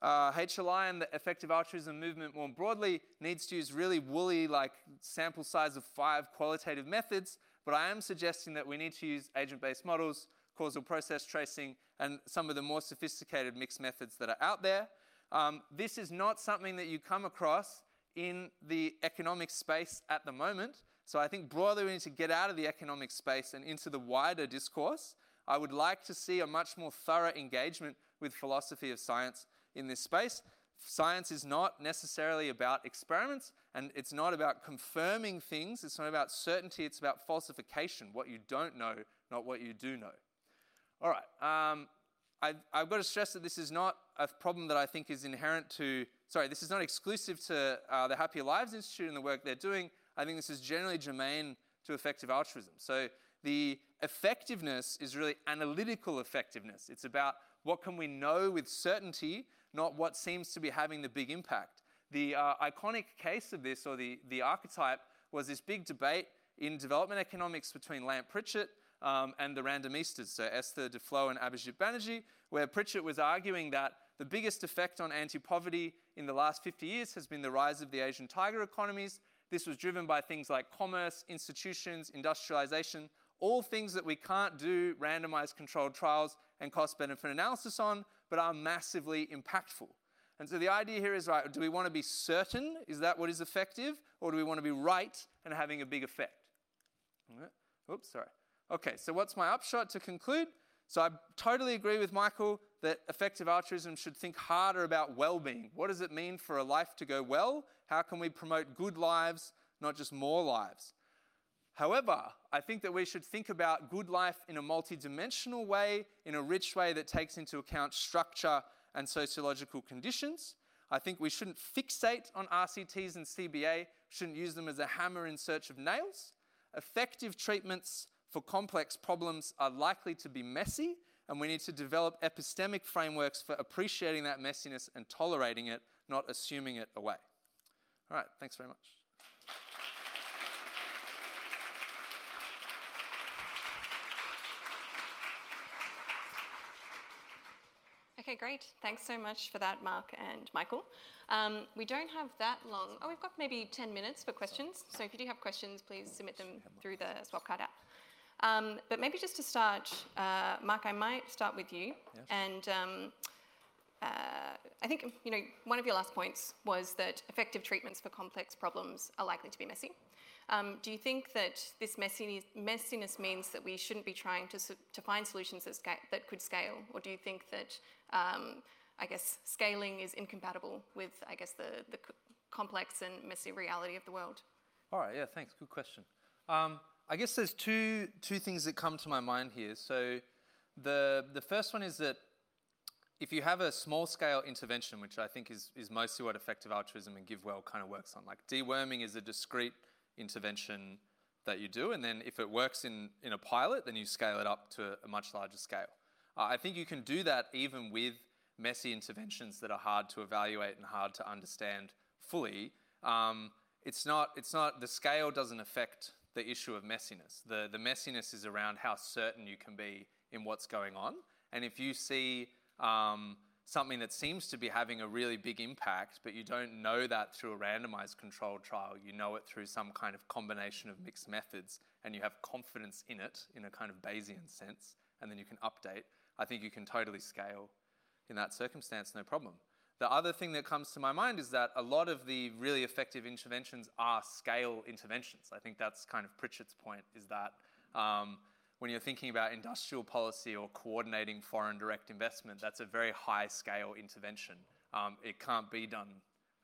C: uh, HLI and the effective altruism movement more broadly needs to use really woolly, like sample size of five qualitative methods, but I am suggesting that we need to use agent based models, causal process tracing, and some of the more sophisticated mixed methods that are out there. Um, this is not something that you come across in the economic space at the moment. So I think broadly we need to get out of the economic space and into the wider discourse. I would like to see a much more thorough engagement with philosophy of science in this space. Science is not necessarily about experiments and it's not about confirming things. It's not about certainty, it's about falsification, what you don't know, not what you do know. All right, um, I've, I've, got to stress that this is not a problem that I think is inherent to, sorry, this is not exclusive to uh, the Happier Lives Institute and the work they're doing. I think this is generally germane to effective altruism. So the effectiveness is really analytical effectiveness. It's about what can we know with certainty, not what seems to be having the big impact. The uh, iconic case of this, or the, the archetype, was this big debate in development economics between Lant Pritchett um, and the randomistas, so Esther Duflo and Abhijit Banerjee, where Pritchett was arguing that the biggest effect on anti poverty in the last 50 years has been the rise of the Asian tiger economies. This was driven by things like commerce, institutions, industrialization, all things that we can't do randomized controlled trials and cost benefit analysis on, but are massively impactful. And so the idea here is right, do we want to be certain? Is that what is effective? Or do we want to be right and having a big effect? Oops, sorry. Okay, so what's my upshot to conclude? So I totally agree with Michael that effective altruism should think harder about well being. What does it mean for a life to go well? How can we promote good lives, not just more lives? However, I think that we should think about good life in a multidimensional way, in a rich way that takes into account structure and sociological conditions. I think we shouldn't fixate on RCTs and CBA, shouldn't use them as a hammer in search of nails. Effective treatments for complex problems are likely to be messy, and we need to develop epistemic frameworks for appreciating that messiness and tolerating it, not assuming it away. All right, thanks very much.
A: Okay, great. Thanks so much for that, Mark and Michael. Um, we don't have that long. Oh, we've got maybe 10 minutes for questions. So if you do have questions, please submit them through the Swapcard app. Um, but maybe just to start, uh, Mark, I might start with you. Yes. And um, uh, I think you know one of your last points was that effective treatments for complex problems are likely to be messy. Um, do you think that this messiness, messiness, means that we shouldn't be trying to, to find solutions that, sca- that could scale? Or do you think that, um, I guess, scaling is incompatible with, I guess, the, the complex and messy reality of the world?
C: All right, yeah, thanks. Good question. I guess there's two, two things that come to my mind here. So the, the first one is that if you have a small scale intervention, which I think is, is mostly what effective altruism and GiveWell kind of works on, like deworming is a discrete intervention that you do. And then if it works in, in a pilot, then you scale it up to a much larger scale. Uh, I think you can do that even with messy interventions that are hard to evaluate and hard to understand fully, um, it's not, it's not, the scale doesn't affect the issue of messiness. The, the messiness is around how certain you can be in what's going on. And if you see um, something that seems to be having a really big impact, but you don't know that through a randomized controlled trial, you know it through some kind of combination of mixed methods, and you have confidence in it in a kind of Bayesian sense, and then you can update, I think you can totally scale in that circumstance, no problem. The other thing that comes to my mind is that a lot of the really effective interventions are scale interventions. I think that's kind of Pritchett's point is that um, when you're thinking about industrial policy or coordinating foreign direct investment, that's a very high scale intervention. Um, it can't be done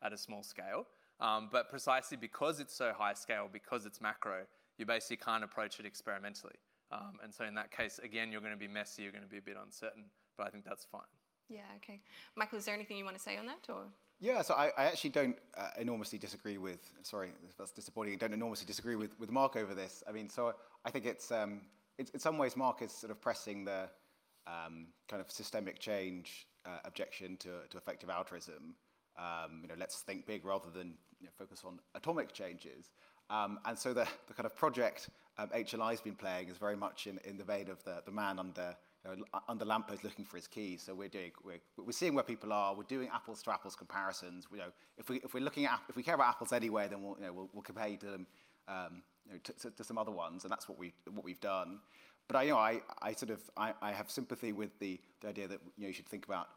C: at a small scale. Um, but precisely because it's so high scale, because it's macro, you basically can't approach it experimentally. Um, and so in that case, again, you're going to be messy, you're going to be a bit uncertain, but I think that's fine.
A: Yeah, okay. Michael, is there anything you want to say on that? or?
B: Yeah, so I, I actually don't uh, enormously disagree with, sorry, that's disappointing, I don't enormously disagree with, with Mark over this. I mean, so I think it's, um, it's in some ways, Mark is sort of pressing the um, kind of systemic change uh, objection to, to effective altruism. Um, you know, let's think big rather than you know, focus on atomic changes. Um, and so the, the kind of project um, HLI's been playing is very much in, in the vein of the, the man under you know, under lamppost looking for his keys. So we're doing we're, we're seeing where people are. We're doing apples to apples comparisons. We, you know, if we if we're looking at if we care about apples anyway, then we'll you know we'll, we'll compare to them um, you know, to, to, to, some other ones, and that's what we what we've done. But I you know I, I sort of I, I have sympathy with the, the idea that you know you should think about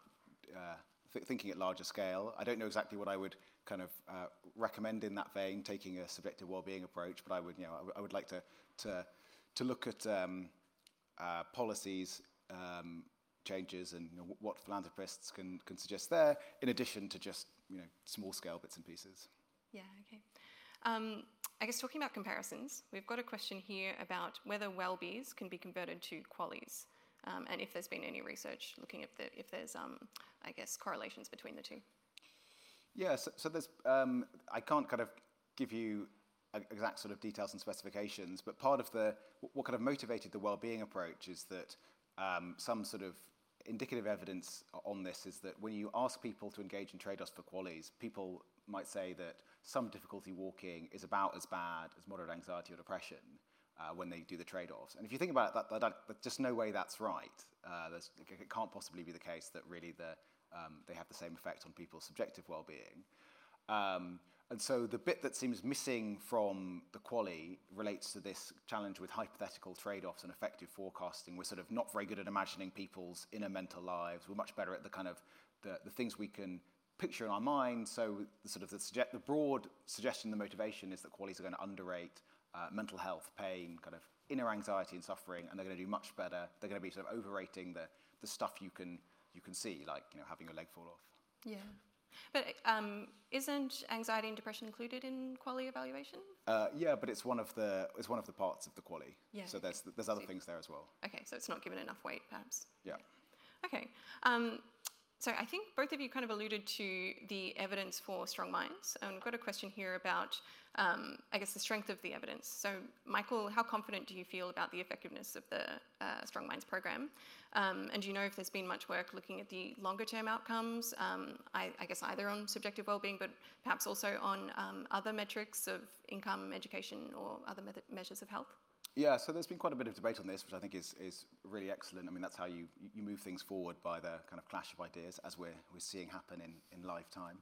B: uh, th- thinking at larger scale. I don't know exactly what I would kind of uh, recommend in that vein, taking a subjective well-being approach, but I would you know I, w- I would like to to to look at um, uh, policies um, changes and you know, what philanthropists can, can suggest there, in addition to just you know, small scale bits and pieces.
A: Yeah, okay. Um, I guess talking about comparisons, we've got a question here about whether WELLBYs can be converted to QALYs, um, and if there's been any research looking at the, if there's, um, I guess, correlations between the two.
B: Yeah, so, so there's, um, I can't kind of give you exact sort of details and specifications, but part of the, what kind of motivated the well-being approach is that um, some sort of indicative evidence on this is that when you ask people to engage in trade-offs for QALYs, people might say that some difficulty walking is about as bad as moderate anxiety or depression uh, when they do the trade-offs. And if you think about it, that, that, that, just no way that's right. Uh, it can't possibly be the case that really the, um, they have the same effect on people's subjective well-being. Um, and so the bit that seems missing from the QALY relates to this challenge with hypothetical trade-offs and affective forecasting. We're sort of not very good at imagining people's inner mental lives. We're much better at the kind of the, the things we can picture in our mind. So the sort of the, suge- the broad suggestion, the motivation is that QALYs are going to underrate uh, mental health, pain, kind of inner anxiety and suffering, and they're going to do much better. They're going to be sort of overrating the, the stuff you can you can see, like you know having your leg fall off.
A: Yeah. But um, isn't anxiety and depression included in quality evaluation?
B: Uh, yeah, but it's one of the it's one of the parts of the QALY.
A: Yeah.
B: So there's there's other things there as well.
A: Okay, so it's not given enough weight, perhaps.
B: Yeah.
A: Okay. Um, so I think both of you kind of alluded to the evidence for strong minds, and we've got a question here about, um, I guess, the strength of the evidence. So, Michael, how confident do you feel about the effectiveness of the uh, Strong Minds program? Um, and do you know if there's been much work looking at the longer-term outcomes? Um, I, I, guess either on subjective well-being, but perhaps also on um, other metrics of income, education, or other me- measures of health.
B: Yeah, so there's been quite a bit of debate on this, which I think is, is really excellent. I mean, that's how you, you move things forward by the kind of clash of ideas, as we're, we're seeing happen in, in lifetime.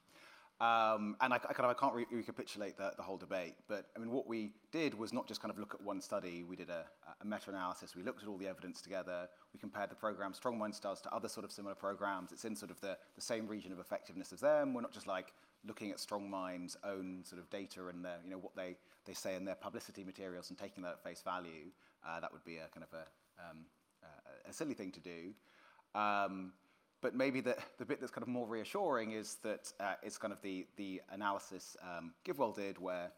B: Um, and I, I, kind of I can't re- recapitulate the, the whole debate, but I mean, what we did was not just kind of look at one study. We did a, a meta-analysis. We looked at all the evidence together. We compared the program Strong Minds does to other sort of similar programs. It's in sort of the, the same region of effectiveness as them. We're not just like looking at Strong Minds' own sort of data and their, you know, what they, they say in their publicity materials and taking that at face value, uh, that would be a kind of a, um, a, a silly thing to do. Um, but maybe the, the bit that's kind of more reassuring is that uh, it's kind of the, the analysis um, GiveWell did, where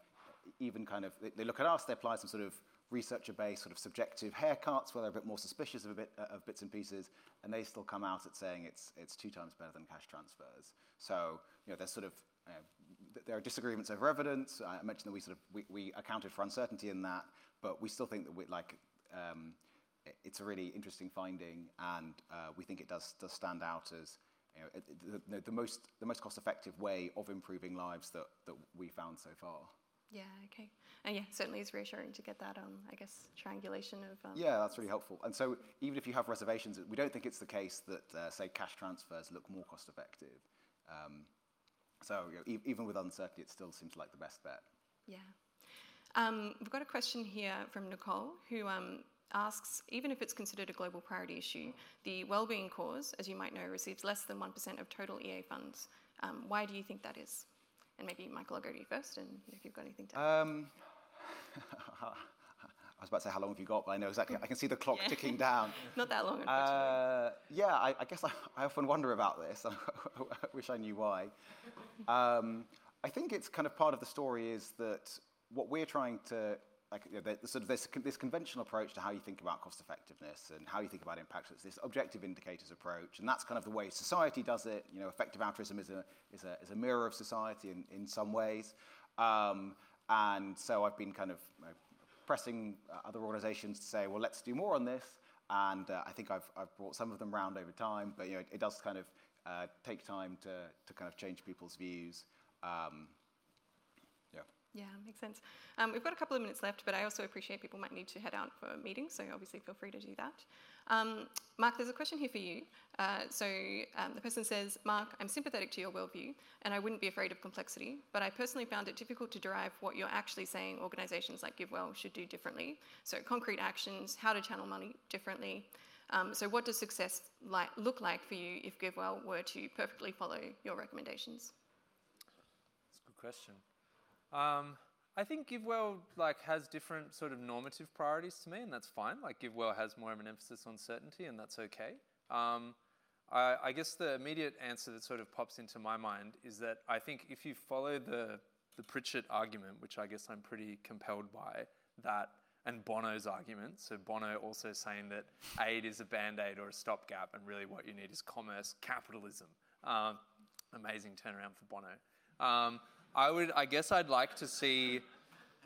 B: even kind of they, they look at us, they apply some sort of researcher-based sort of subjective haircuts where they're a bit more suspicious of, a bit, uh, of bits and pieces, and they still come out at saying it's, it's two times better than cash transfers. So, you know, there's sort of there are disagreements over evidence. I mentioned that we sort of we, we accounted for uncertainty in that, but we still think that we like um, it's a really interesting finding, and uh, we think it does does stand out as you know, the, the most the most cost-effective way of improving lives that, that we found so far.
A: Yeah, okay. And yeah, certainly it's reassuring to get that, um, I guess, triangulation of. Um,
B: Yeah, that's really helpful. And so even if you have reservations, we don't think it's the case that, uh, say, cash transfers look more cost-effective. Um, so you know, e- even with uncertainty, it still seems like the best bet.
A: Yeah. Um, we've got a question here from Nicole who um, asks even if it's considered a global priority issue, the wellbeing cause, as you might know, receives less than 1% of total EA funds. Um, why do you think that is? And maybe Michael, I'll go to you first, and if you've got anything to add.
B: I was about to say, how long have you got? But I know exactly. I can see the clock
A: Yeah.
B: ticking down.
A: Not that long.
B: Uh, yeah, I, I guess I, I often wonder about this. I wish I knew why. Um, I think it's kind of part of the story is that what we're trying to, like, you know, the, the sort of this, this conventional approach to how you think about cost effectiveness and how you think about impact, it's this objective indicators approach, and that's kind of the way society does it. You know, effective altruism is a, is a, is a mirror of society in, in some ways. Um, and so I've been kind of you know, pressing uh, other organizations to say, well, let's do more on this. And uh, I think I've, I've brought some of them round over time, but you know, it, it does kind of uh, take time to, to kind of change people's views. Um, yeah.
A: Makes sense. Um, we've got a couple of minutes left, but I also appreciate people might need to head out for meetings, so obviously feel free to do that. Um, Mark, there's a question here for you. Uh, so um, the person says, Mark, I'm sympathetic to your worldview, and I wouldn't be afraid of complexity, but I personally found it difficult to derive what you're actually saying organisations like GiveWell should do differently. So concrete actions, how to channel money differently. Um, so what does success look like for you if GiveWell were to perfectly follow your recommendations?
C: That's a good question. Um, I think GiveWell like has different sort of normative priorities to me, and that's fine. Like GiveWell has more of an emphasis on certainty, and that's okay. Um, I, I guess the immediate answer that sort of pops into my mind is that I think if you follow the the Pritchett argument, which I guess I'm pretty compelled by, that and Bono's argument. So Bono also saying that aid is a band-aid or a stopgap, and really what you need is commerce, capitalism. Um, amazing turnaround for Bono. Um, I would, I guess, I'd like to see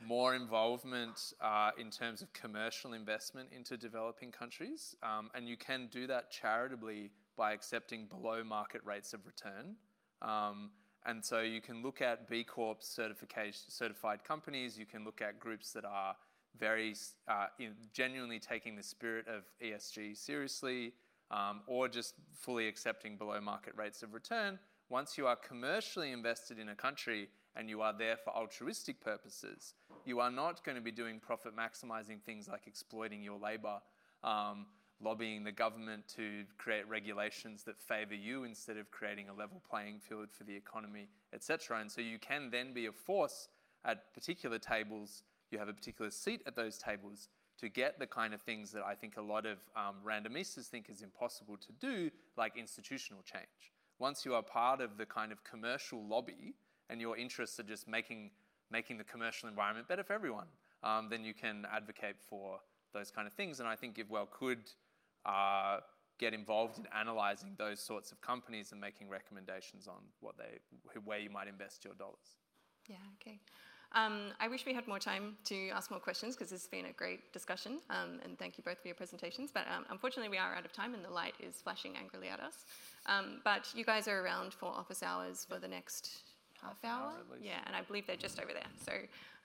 C: more involvement uh, in terms of commercial investment into developing countries, um, and you can do that charitably by accepting below market rates of return. Um, and so you can look at B Corp certification, certified companies. You can look at groups that are very uh, in genuinely taking the spirit of ESG seriously, um, or just fully accepting below market rates of return. Once you are commercially invested in a country and you are there for altruistic purposes, you are not going to be doing profit maximizing things like exploiting your labor, um, lobbying the government to create regulations that favor you instead of creating a level playing field for the economy, etc. And so you can then be a force at particular tables. You have a particular seat at those tables to get the kind of things that I think a lot of um, randomistas think is impossible to do, like institutional change. Once you are part of the kind of commercial lobby and your interests are just making, making the commercial environment better for everyone, um, then you can advocate for those kind of things. And I think GiveWell could uh, get involved in analyzing those sorts of companies and making recommendations on what they, where you might invest your dollars.
A: Yeah, okay. Um, I wish we had more time to ask more questions because this has been a great discussion, um, and thank you both for your presentations. But um, unfortunately, we are out of time, and the light is flashing angrily at us. Um, but you guys are around for office hours for the next half,
C: Half hour
A: hour, yeah, and I believe they're just over there. So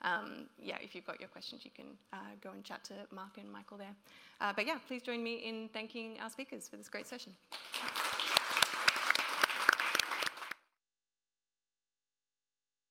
A: um, yeah, if you've got your questions, you can uh, go and chat to Mark and Michael there. Uh, but yeah, please join me in thanking our speakers for this great session.